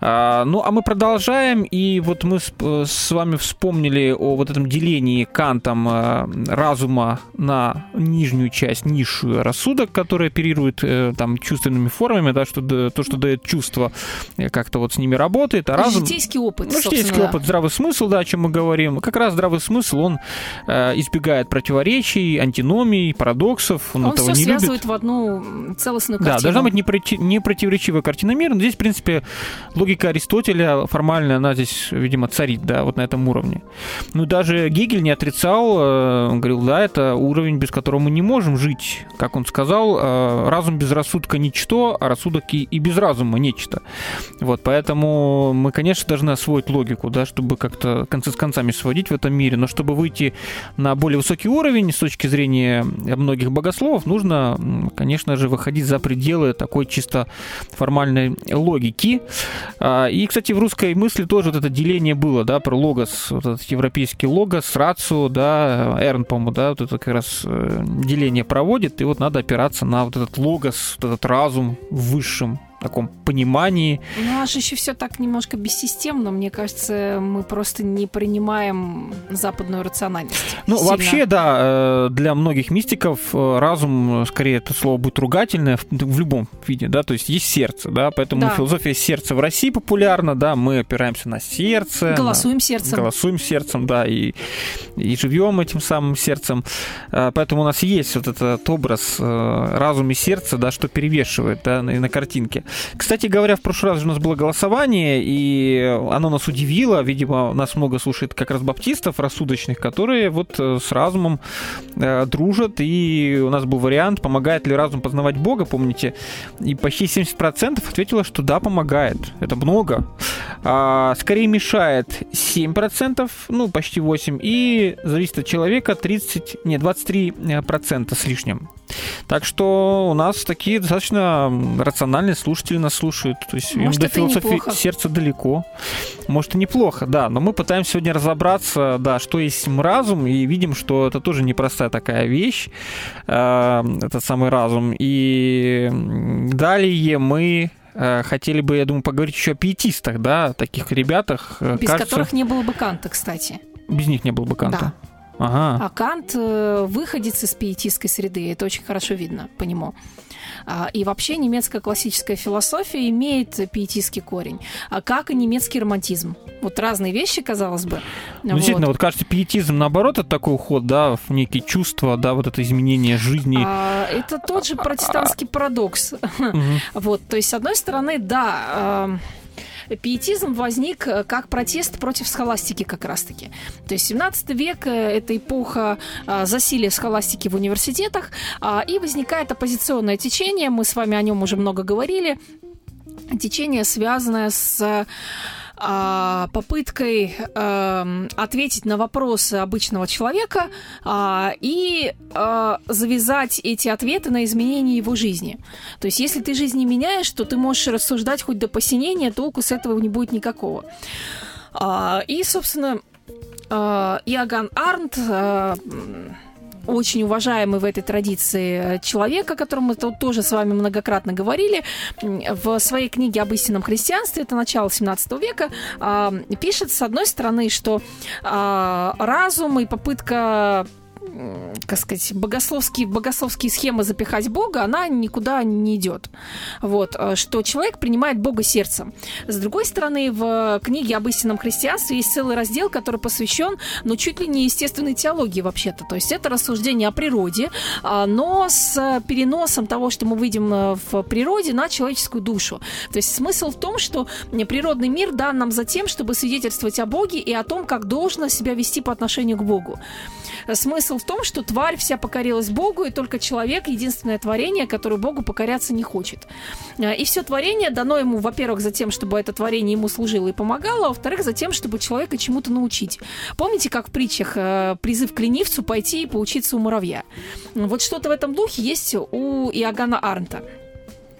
А, ну, а мы продолжаем. И вот мы с, с вами вспомнили о вот этом делении Кантом а, разума на нижнюю часть, низшую рассудок, который оперирует э, там чувственными формами, да, что да- то, что дает чувство, э, как-то вот с ними работает, а разум... Житейский опыт, Ну, житейский да. опыт, здравый смысл, да, о чем мы говорим. Как раз здравый смысл, он э, избегает противоречий, антиномий, парадоксов, он, Он этого все не любит. связывает в одну целостную Да, картину. должна быть непроти- непротиворечивая картина мира. Но здесь, в принципе, логика Аристотеля формальная, она здесь, видимо, царит, да, вот на этом уровне. Ну, даже Гегель не отрицал, э, он говорил, да, это уровень, без которого мы не можем жить. Как он сказал, э, разум без рассудка ничто, а рассудок и, и без разума нечто. Вот, поэтому мы, конечно, должны освоить логику, да, чтобы как-то концы с концами сводить в этом мире, но чтобы выйти на более высокий уровень с точки зрения многих богословов, нужно, конечно же, выходить за пределы такой чисто формальной логики. А, И, кстати, в русской мысли тоже вот это деление было, да, про логос, вот этот европейский логос, рацию, да, Эрн, по-моему, да, вот это как раз э, деление проводит, и вот надо опираться на вот этот логос, вот этот разум в высшем таком понимании. Ну, аж еще все так немножко бессистемно. Мне кажется, мы просто не принимаем западную рациональность. Ну, сильно. вообще, да, э, для многих мистиков э, разум, э, скорее, это слово будет ругательное в, в любом виде, да, то есть есть сердце, да, поэтому Да. философия сердца в России популярна, да, мы опираемся на сердце. на- Голосуем сердцем. Голосуем сердцем, да, и, и живем этим самым сердцем. Поэтому у нас есть вот этот образ разум и сердце, да, что перевешивает да, на, на картинке. Кстати говоря, в прошлый раз же у нас было голосование, и оно нас удивило. Видимо, нас много слушает как раз баптистов рассудочных, которые вот э, с разумом э, дружат. И у нас был вариант, помогает ли разум познавать Бога, помните? И почти 70% ответило, что да, помогает. Это много. А, скорее мешает 7%, ну, почти 8%, и зависит от человека 30, нет, 23% с лишним. Так что у нас такие достаточно рациональные слушатели нас слушают. То есть Может, им до философии неплохо. сердца далеко. Может, и неплохо, да. Но мы пытаемся сегодня разобраться, да, что есть разум, и видим, что это тоже непростая такая вещь, э, этот самый разум. И далее мы э, хотели бы, я думаю, поговорить еще о пиетистах, да, таких ребятах. э, Без кажется, которых не было бы Канта, кстати. без них не было бы Канта. Да. Ага. А Кант э, выходец из пиетистской среды, это очень хорошо видно по нему. А, И вообще немецкая классическая философия имеет пиетистский корень, а как и немецкий романтизм. Вот разные вещи, казалось бы. Ну, действительно, вот кажется, пиетизм, наоборот, это такой уход, да, в некие чувства, да, вот это изменение жизни. А, это тот же протестантский парадокс. Вот, то есть, с одной стороны, да, эм, пиетизм возник э, как протест против схоластики как раз-таки. То есть 17 век э, – это эпоха э, засилия схоластики в университетах, а, и возникает оппозиционное течение, мы с вами о нем уже много говорили, течение, связанное с а, попыткой эм, ответить на вопросы обычного человека а, и а, завязать эти ответы на изменение его жизни. То есть, если ты жизнь не меняешь, то ты можешь рассуждать хоть до посинения, толку с этого не будет никакого. А, и, собственно, а, Иоганн Арнт, м, очень уважаемый в этой традиции э, человек, о котором мы тоже с вами многократно говорили, в своей книге об истинном христианстве, это начало 17 века, а, пишет, с одной стороны, что а, разум и попытка как сказать, богословские, богословские схемы запихать Бога, она никуда не идет. Вот, э, что человек принимает Бога сердцем. С другой стороны, в книге об истинном христианстве есть целый раздел, который посвящен, ну, чуть ли не естественной теологии вообще-то. То есть это рассуждение о природе, а, но с переносом того, что мы видим э, в природе, на человеческую душу. То есть смысл в том, что природный мир дан нам за тем, чтобы свидетельствовать о Боге и о том, как должно себя вести по отношению к Богу. Смысл в том, что тварь вся покорилась Богу, и только человек единственное творение, которое Богу покоряться не хочет. А, И все творение дано ему, во-первых, за тем, чтобы это творение ему служило и помогало, а во-вторых, за тем, чтобы человека чему-то научить. Помните, как в притчах э, призыв к ленивцу пойти и поучиться у муравья? Вот что-то в этом духе есть у Иоганна Арнта.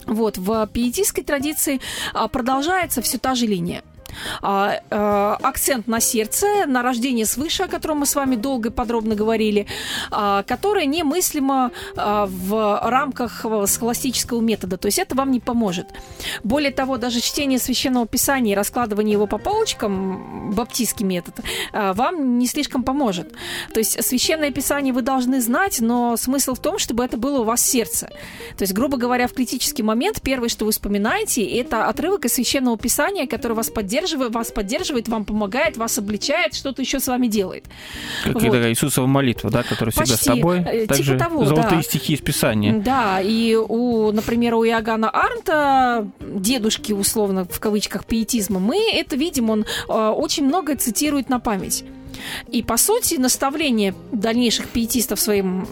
Вот, в пиетистской традиции а, продолжается все та же линия. А, а, акцент на сердце, на рождение свыше, о котором мы с вами долго и подробно говорили, а, которое немыслимо а, в рамках схоластического метода. То есть это вам не поможет. Более того, даже чтение священного писания и раскладывание его по полочкам, баптистский метод, а, вам не слишком поможет. То есть священное писание вы должны знать, но смысл в том, чтобы это было у вас сердце. То есть, грубо говоря, в критический момент первое, что вы вспоминаете, это отрывок из священного писания, который вас поддерживает, вас поддерживает, вам помогает, вас обличает, что-то еще с вами делает. Как Вот. такая Иисусова молитва, да, которая всегда с Почти. тобой. Э, типа Также того, золотые да. стихи из Писания. Да, и у, например, у Иоганна Арнта, дедушки, условно, в кавычках, пиетизма, мы это видим, он э, очень многое цитирует на память. И, по сути, наставление дальнейших пиетистов своим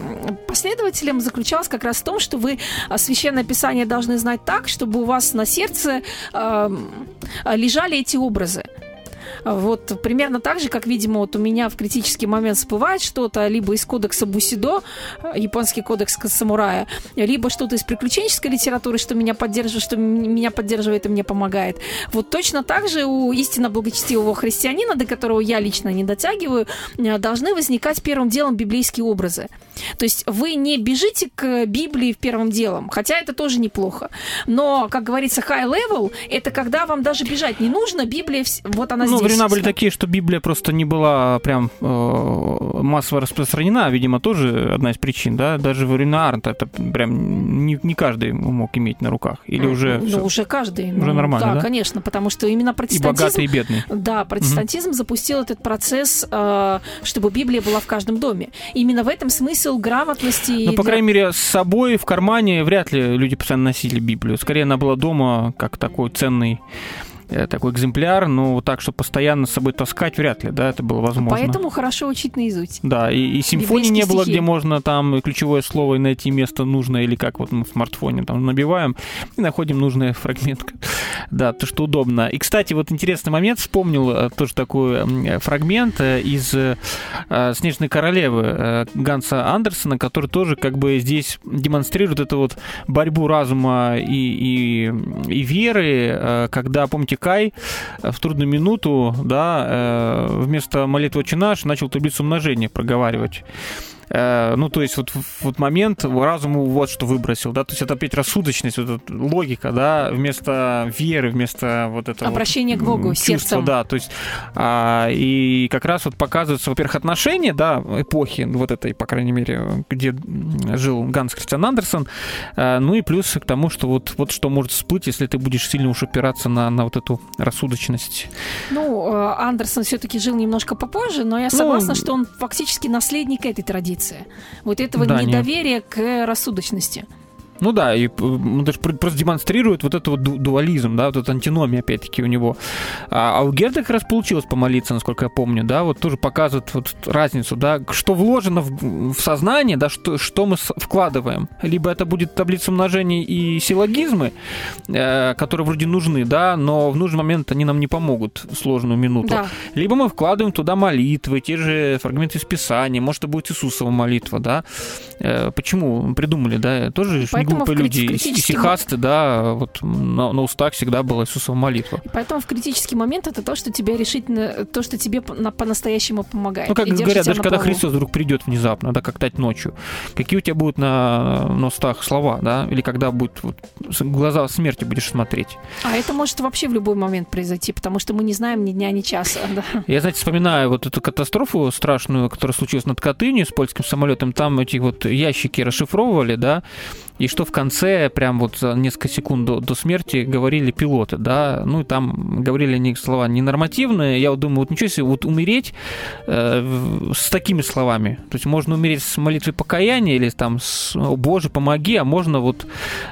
последователям заключалось как раз в том, что вы а, Священное Писание должны знать так, чтобы у вас на сердце эм, лежали эти образы. Вот примерно так же, как, видимо, вот у меня в критический момент всплывает что-то либо из кодекса Бусидо, э, японский кодекс самурая, либо что-то из приключенческой литературы, что меня поддерживает, что меня поддерживает и мне помогает. Вот точно так же у истинно благочестивого христианина, до которого я лично не дотягиваю, э, должны возникать первым делом библейские образы. То есть вы не бежите к Библии в первым делом, хотя это тоже неплохо. Но, как говорится, high level – это когда вам даже бежать не нужно, Библия, вот она Ну, здесь. времена были такие, что Библия просто не была прям э, массово распространена, видимо, тоже одна из причин, да, даже во времена Арнта это прям не, не каждый мог иметь на руках, или уже Ну, всё? уже каждый. Уже ну, нормально, да? конечно, потому что именно и протестантизм... богатый, и бедный. Да, протестантизм запустил этот процесс, э, чтобы Библия была в каждом доме. Именно в этом смысл грамотности. Ну, по для- крайней мере, с собой в кармане вряд ли люди постоянно носили Библию. Скорее, она была дома как такой ценный такой экземпляр, но так, чтобы постоянно с собой таскать, вряд ли, да, это было возможно. Поэтому хорошо учить наизусть. Да, и, и симфонии не было, стихи. где можно там ключевое слово и найти место нужное, или как вот мы в смартфоне там набиваем и находим нужный фрагмент. Да, то, что удобно. И, кстати, вот интересный момент, вспомнил э, тоже такой фрагмент э, из э, э, «Снежной королевы» э, Ганса Андерсона, который тоже как бы здесь демонстрирует эту вот борьбу разума и, и, и веры, э, когда, помните, Кай э, в трудную минуту, да, э, вместо молитвы «Отче наш» начал таблицу умножения проговаривать. Э, Ну, то есть вот, вот момент разуму вот что выбросил, да, то есть это опять рассудочность, вот эта логика, да, вместо веры, вместо вот этого... вот, Обращение к Богу, чувства, сердцем. Да, то есть а, и как раз вот показываются, во-первых, отношения, да, эпохи вот этой, по крайней мере, где жил Ганс Христиан Андерсон, э, ну и плюс к тому, что вот, вот что может всплыть, если ты будешь сильно уж опираться на, на вот эту рассудочность. Ну, э, Андерсон все-таки жил немножко попозже, но я Ну, согласна, что он фактически наследник этой традиции. Вот этого Да, не- недоверия к рассудочности. Ну да, и э, он даже пр- просто демонстрирует вот этот вот ду- дуализм, да, вот эта антиномия, опять-таки, у него. А, а у Герда как раз получилось помолиться, насколько я помню, да, вот тоже показывает вот разницу, да, что вложено в, в сознание, да, что, что мы вкладываем. Либо это будет таблица умножений и силлогизмы, э, которые вроде нужны, да, но в нужный момент они нам не помогут в сложную минуту. Да. Либо мы вкладываем туда молитвы, те же фрагменты из Писания, может, это будет Иисусова молитва, да. Э, Почему придумали, да, тоже Поэтому крит- люди, критический исихасты, да, вот на, на устах всегда была Иисусова молитва. И поэтому в критический момент это то, что тебе решительно, то, что тебе на- по-настоящему помогает. Ну, как говорят, тебя даже когда. Христос вдруг придет внезапно, да, как тать ночью, какие у тебя будут на, на устах слова, да, или когда будет вот, глаза смерти будешь смотреть. А это может вообще в любой момент произойти, потому что мы не знаем ни дня, ни часа. да. Я, знаете, вспоминаю вот эту катастрофу страшную, которая случилась над Катынью с польским самолетом. Там эти вот ящики расшифровывали, да, и что в конце, прям вот несколько секунд до, до смерти говорили пилоты, да, ну и там говорили они слова ненормативные. Я вот думаю, вот ничего себе, вот умереть э, с такими словами. То есть можно умереть с молитвой покаяния или там с «О, Боже, помоги», а можно вот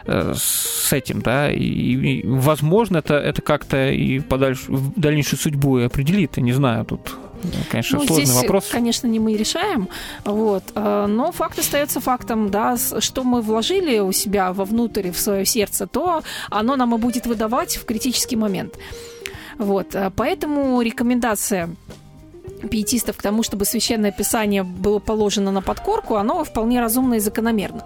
э, с этим, да, и, и, возможно это, это как-то и подальше, в дальнейшую судьбу и определит, я не знаю, тут, конечно, Ну, сложный здесь, вопрос. конечно, не мы решаем, вот, э, но факт остается фактом, да, что мы вложили у себя вовнутрь, в свое сердце, то оно нам и будет выдавать в критический момент. Вот, э, поэтому рекомендация пиетистов к тому, чтобы священное писание было положено на подкорку, оно вполне разумно и закономерно.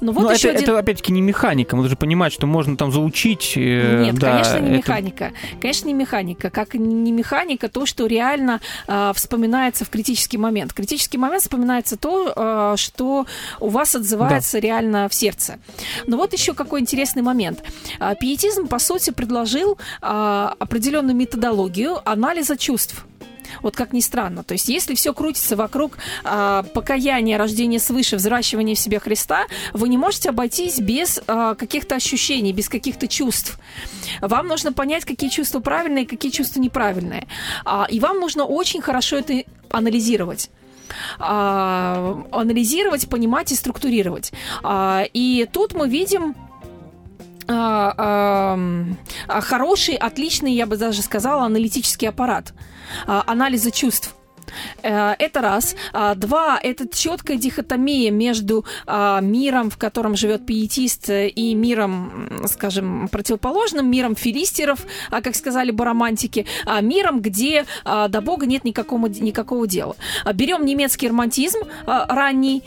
Но вот Ну, еще это, один... это опять-таки не механика, мы должны понимать, что можно там заучить. э, Нет, да, конечно, не это- механика. Конечно, не механика. Как не механика то, что реально а, вспоминается в критический момент. В критический момент вспоминается то, а, что у вас отзывается реально в сердце. Но вот еще какой интересный момент. А, пиетизм, по сути, предложил а, определенную методологию анализа чувств. Вот как ни странно. То есть, если все крутится вокруг а, покаяния, рождения свыше, взращивания в себе Христа, вы не можете обойтись без а, каких-то ощущений, без каких-то чувств. Вам нужно понять, какие чувства правильные, какие чувства неправильные. А, и вам нужно очень хорошо это анализировать а, анализировать, понимать и структурировать. И тут мы видим хороший, отличный, я бы даже сказала, аналитический аппарат а, анализа чувств. Э, Это раз. А, Два, это четкая дихотомия между а, миром, в котором живет пиетист, э, и миром, скажем, противоположным, миром филистеров, а, как сказали бы романтики, миром, где до Бога нет никакого, никакого дела. Берем немецкий романтизм ранний,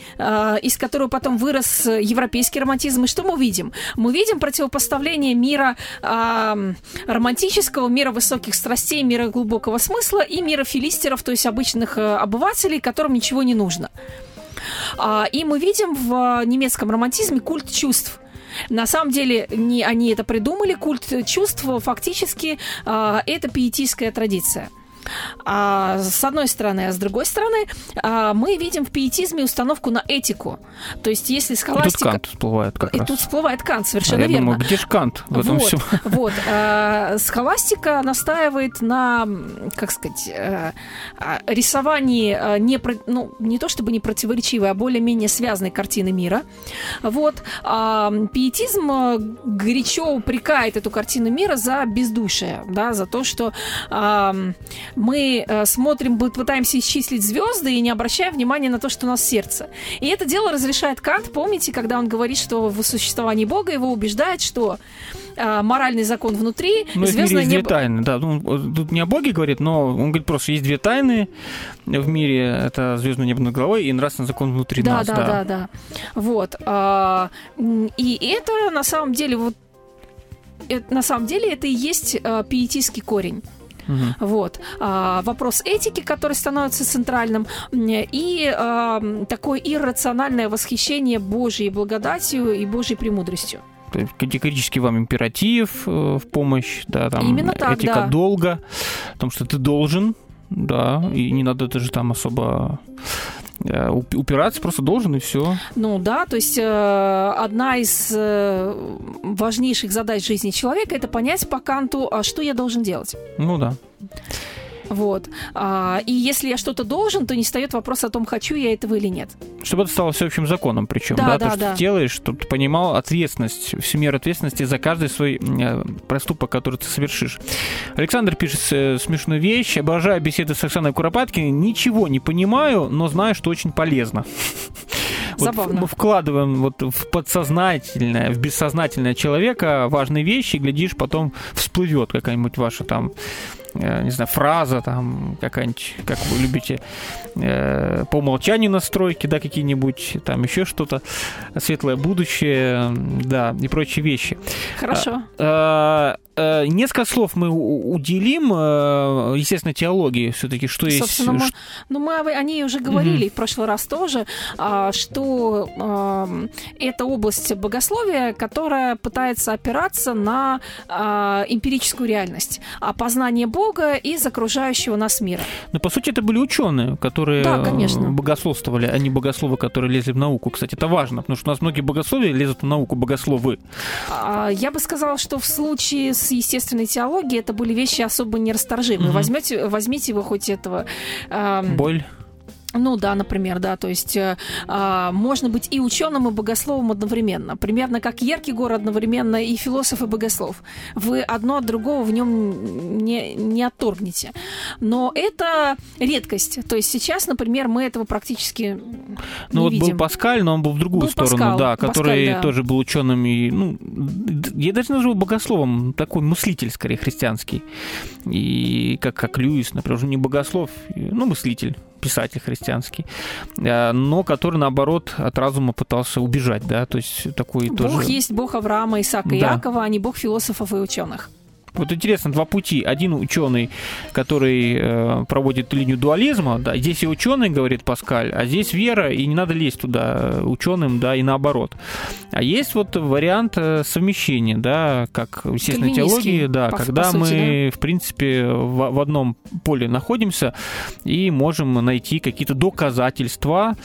из которого потом вырос э, европейский романтизм, и что мы видим? Мы видим противопоставление мира романтического, мира высоких страстей, мира глубокого смысла и мира филистеров, то есть обычных э, обывателей, которым ничего не нужно. А, И мы видим в немецком романтизме культ чувств. На самом деле не они это придумали, культ чувств фактически а, это пиетистская традиция. А, с одной стороны, а с другой стороны, а, мы видим в пиетизме установку на этику. То есть, если И тут схоластика... Кант всплывает как И раз. тут всплывает Кант, А совершенно я верно. думаю, где же Кант в этом вот, всем? вот. А, схоластика настаивает на, как сказать, э, а, рисовании э, не, ну, не то чтобы не противоречивой, а более-менее связанной картины мира. Вот. А пиетизм э, горячо упрекает эту картину мира за бездушие, да, за то, что а, мы э, смотрим, пытаемся исчислить звезды и не обращаем внимания на то, что у нас сердце. И это дело разрешает Кант, помните, когда он говорит, что в существовании Бога его убеждает, что а, моральный закон внутри, Ну, звездное есть две небо... тайны, да. Ну, тут не о Боге говорит, но он говорит просто, есть две тайны в мире. Это звездное небо над головой и нравственный закон внутри Да, нас. да, да, да. Вот. а, и это на самом деле вот это- на самом деле это и есть а, пиетистский корень. Мгм. Вот. А, вопрос этики, который становится центральным, и а, такое иррациональное восхищение Божьей благодатью и Божьей премудростью. Категорически вам императив э, в помощь, да, там Именно так, этика да. долга, потому что ты должен, да, и не надо даже там особо упираться, просто должен и все. Ну да, то есть э, одна из э, важнейших задач жизни человека это понять по Канту, а что я должен делать. Ну да. Вот. А, и если я что-то должен, то не встает вопрос о том, хочу я этого или нет. Чтобы это стало всеобщим законом, причем, Да, да, да, то, что да. ты делаешь, чтобы ты понимал ответственность, всю меру ответственности за каждый свой э, проступок, который ты совершишь. Александр пишет э, смешную вещь. Обожаю беседы с Оксаной Куропаткиной. Ничего не понимаю, но знаю, что очень полезно. Вот Забавно. мы вкладываем вот в подсознательное, в бессознательное человека важные вещи, и, глядишь, потом всплывет какая-нибудь ваша там не знаю, фраза там какая-нибудь, как вы любите, э, по умолчанию настройки, да, какие-нибудь, там еще что-то, светлое будущее, да, и прочие вещи. Хорошо. Э, э, Несколько слов мы уделим, э, естественно, теологии все-таки, что есть... Собственно, мы, ш- ну, мы о- ней уже говорили в прошлый раз тоже, а, что это область богословия, которая пытается опираться на а, эмпирическую реальность, опознание Бога из окружающего нас мира. Но, по сути, это были ученые, которые Да, конечно. э, богословствовали, а не богословы, которые лезли в науку. Кстати, это важно, потому что у нас многие богословы лезут в науку, богословы. А, Я бы сказала, что в случае с естественной теологией это были вещи особо нерасторжимые. Мгм. Возьмете, возьмите вы хоть этого... ам, Боль. Ну да, например, да, то есть э, а, можно быть и ученым, и богословом одновременно. Примерно как Еркегор одновременно и философ, и богослов. Вы одно от другого в нем не, не отторгнете. Но это редкость. То есть сейчас, например, мы этого практически Ну не вот видим. был Паскаль, но он был в другую Был сторону, Паскал, да, Паскаль, который да. тоже был ученым и, ну, я даже назову богословом, такой мыслитель, скорее, христианский. И как, как Льюис, например, уже не богослов, ну, мыслитель писатель христианский, э, но который, наоборот, от разума пытался убежать, да, то есть такой Бог тоже... есть Бог Авраама, Исаака и Да. Иакова, а не Бог философов и ученых. Вот интересно, два пути. Один ученый, который э, проводит линию дуализма, да, здесь и ученый, говорит Паскаль, а здесь вера, и не надо лезть туда ученым, да, и наоборот. А есть вот вариант э, совмещения, да, как в естественной теологии, да, по- когда по сути, мы, в принципе, в, в одном поле находимся и можем найти какие-то доказательства,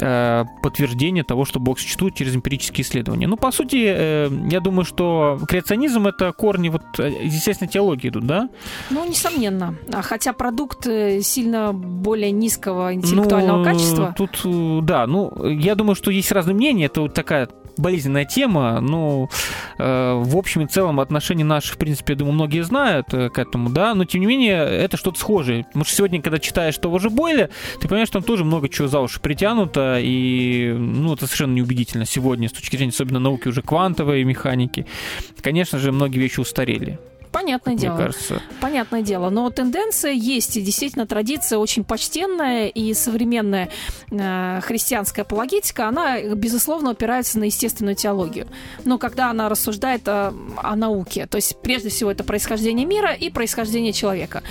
э, подтверждения того, что Бог существует через эмпирические исследования. Ну, по сути, э, я думаю, что креационизм это корни вот э, из естественной теологии идут, да? Ну, несомненно. А Хотя продукт э, сильно более низкого интеллектуального Ну, качества. Тут, да, ну, я думаю, что есть разные мнения, это вот такая болезненная тема, но э, в общем и целом отношения наши, в принципе, я думаю, многие знают э, к этому, да, но тем не менее это что-то схожее. Потому что сегодня, когда читаешь того же Бойля, ты понимаешь, что там тоже много чего за уши притянуто, и, ну, это совершенно неубедительно сегодня, с точки зрения особенно науки уже квантовой механики. Конечно же, многие вещи устарели, Понятное мне дело. кажется. Понятное дело. Но тенденция есть, и действительно традиция очень почтенная, и современная э, христианская апологетика, она, безусловно, опирается на естественную теологию. Но когда она рассуждает о, о науке, то есть прежде всего это происхождение мира и происхождение человека.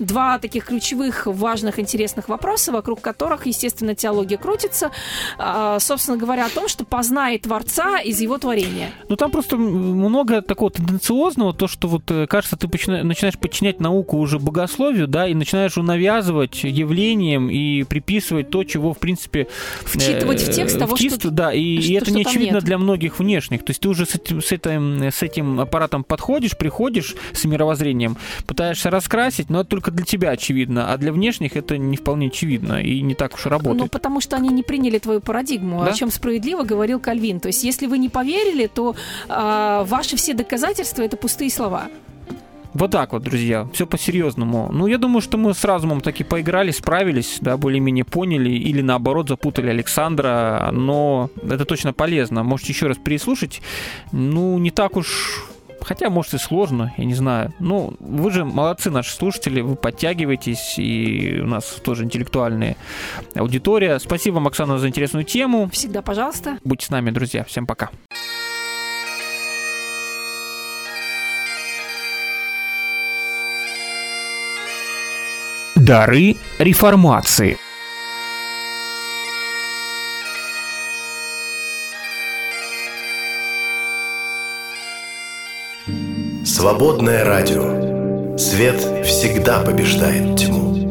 Два таких ключевых, важных, интересных вопроса, вокруг которых, естественно, теология крутится. А, собственно говоря, о том, что познает Творца из его творения. Ну, там просто много такого тенденциозного, то, что вот, э, кажется, ты начинаешь подчинять науку уже богословию, да, и начинаешь навязывать явлением и приписывать то, чего, в принципе... Вчитывать в текст того, что... Да, и, что, и это не очевидно нет. для многих внешних. То есть ты уже с этим, с, этим, с этим аппаратом подходишь, приходишь с мировоззрением, пытаешься раскрасить, но это только для тебя очевидно, а для внешних это не вполне очевидно и не так уж работает. Ну, потому что они не приняли твою парадигму, Да? о чем справедливо говорил Кальвин. То есть, если вы не поверили, то а, ваши все доказательства это пустые слова. Вот так вот, друзья, все по-серьезному. Ну, я думаю, что мы с разумом таки поиграли, справились, да, более-менее поняли или наоборот запутали Александра, но это точно полезно. Можете еще раз переслушать. Ну, не так уж Хотя, может, и сложно, я не знаю. Ну, вы же молодцы, наши слушатели, вы подтягиваетесь, и у нас тоже интеллектуальная аудитория. Спасибо вам, Оксана, за интересную тему. Всегда, пожалуйста. Будьте с нами, друзья. Всем пока. Дары реформации. Свободное радио. Свет всегда побеждает тьму.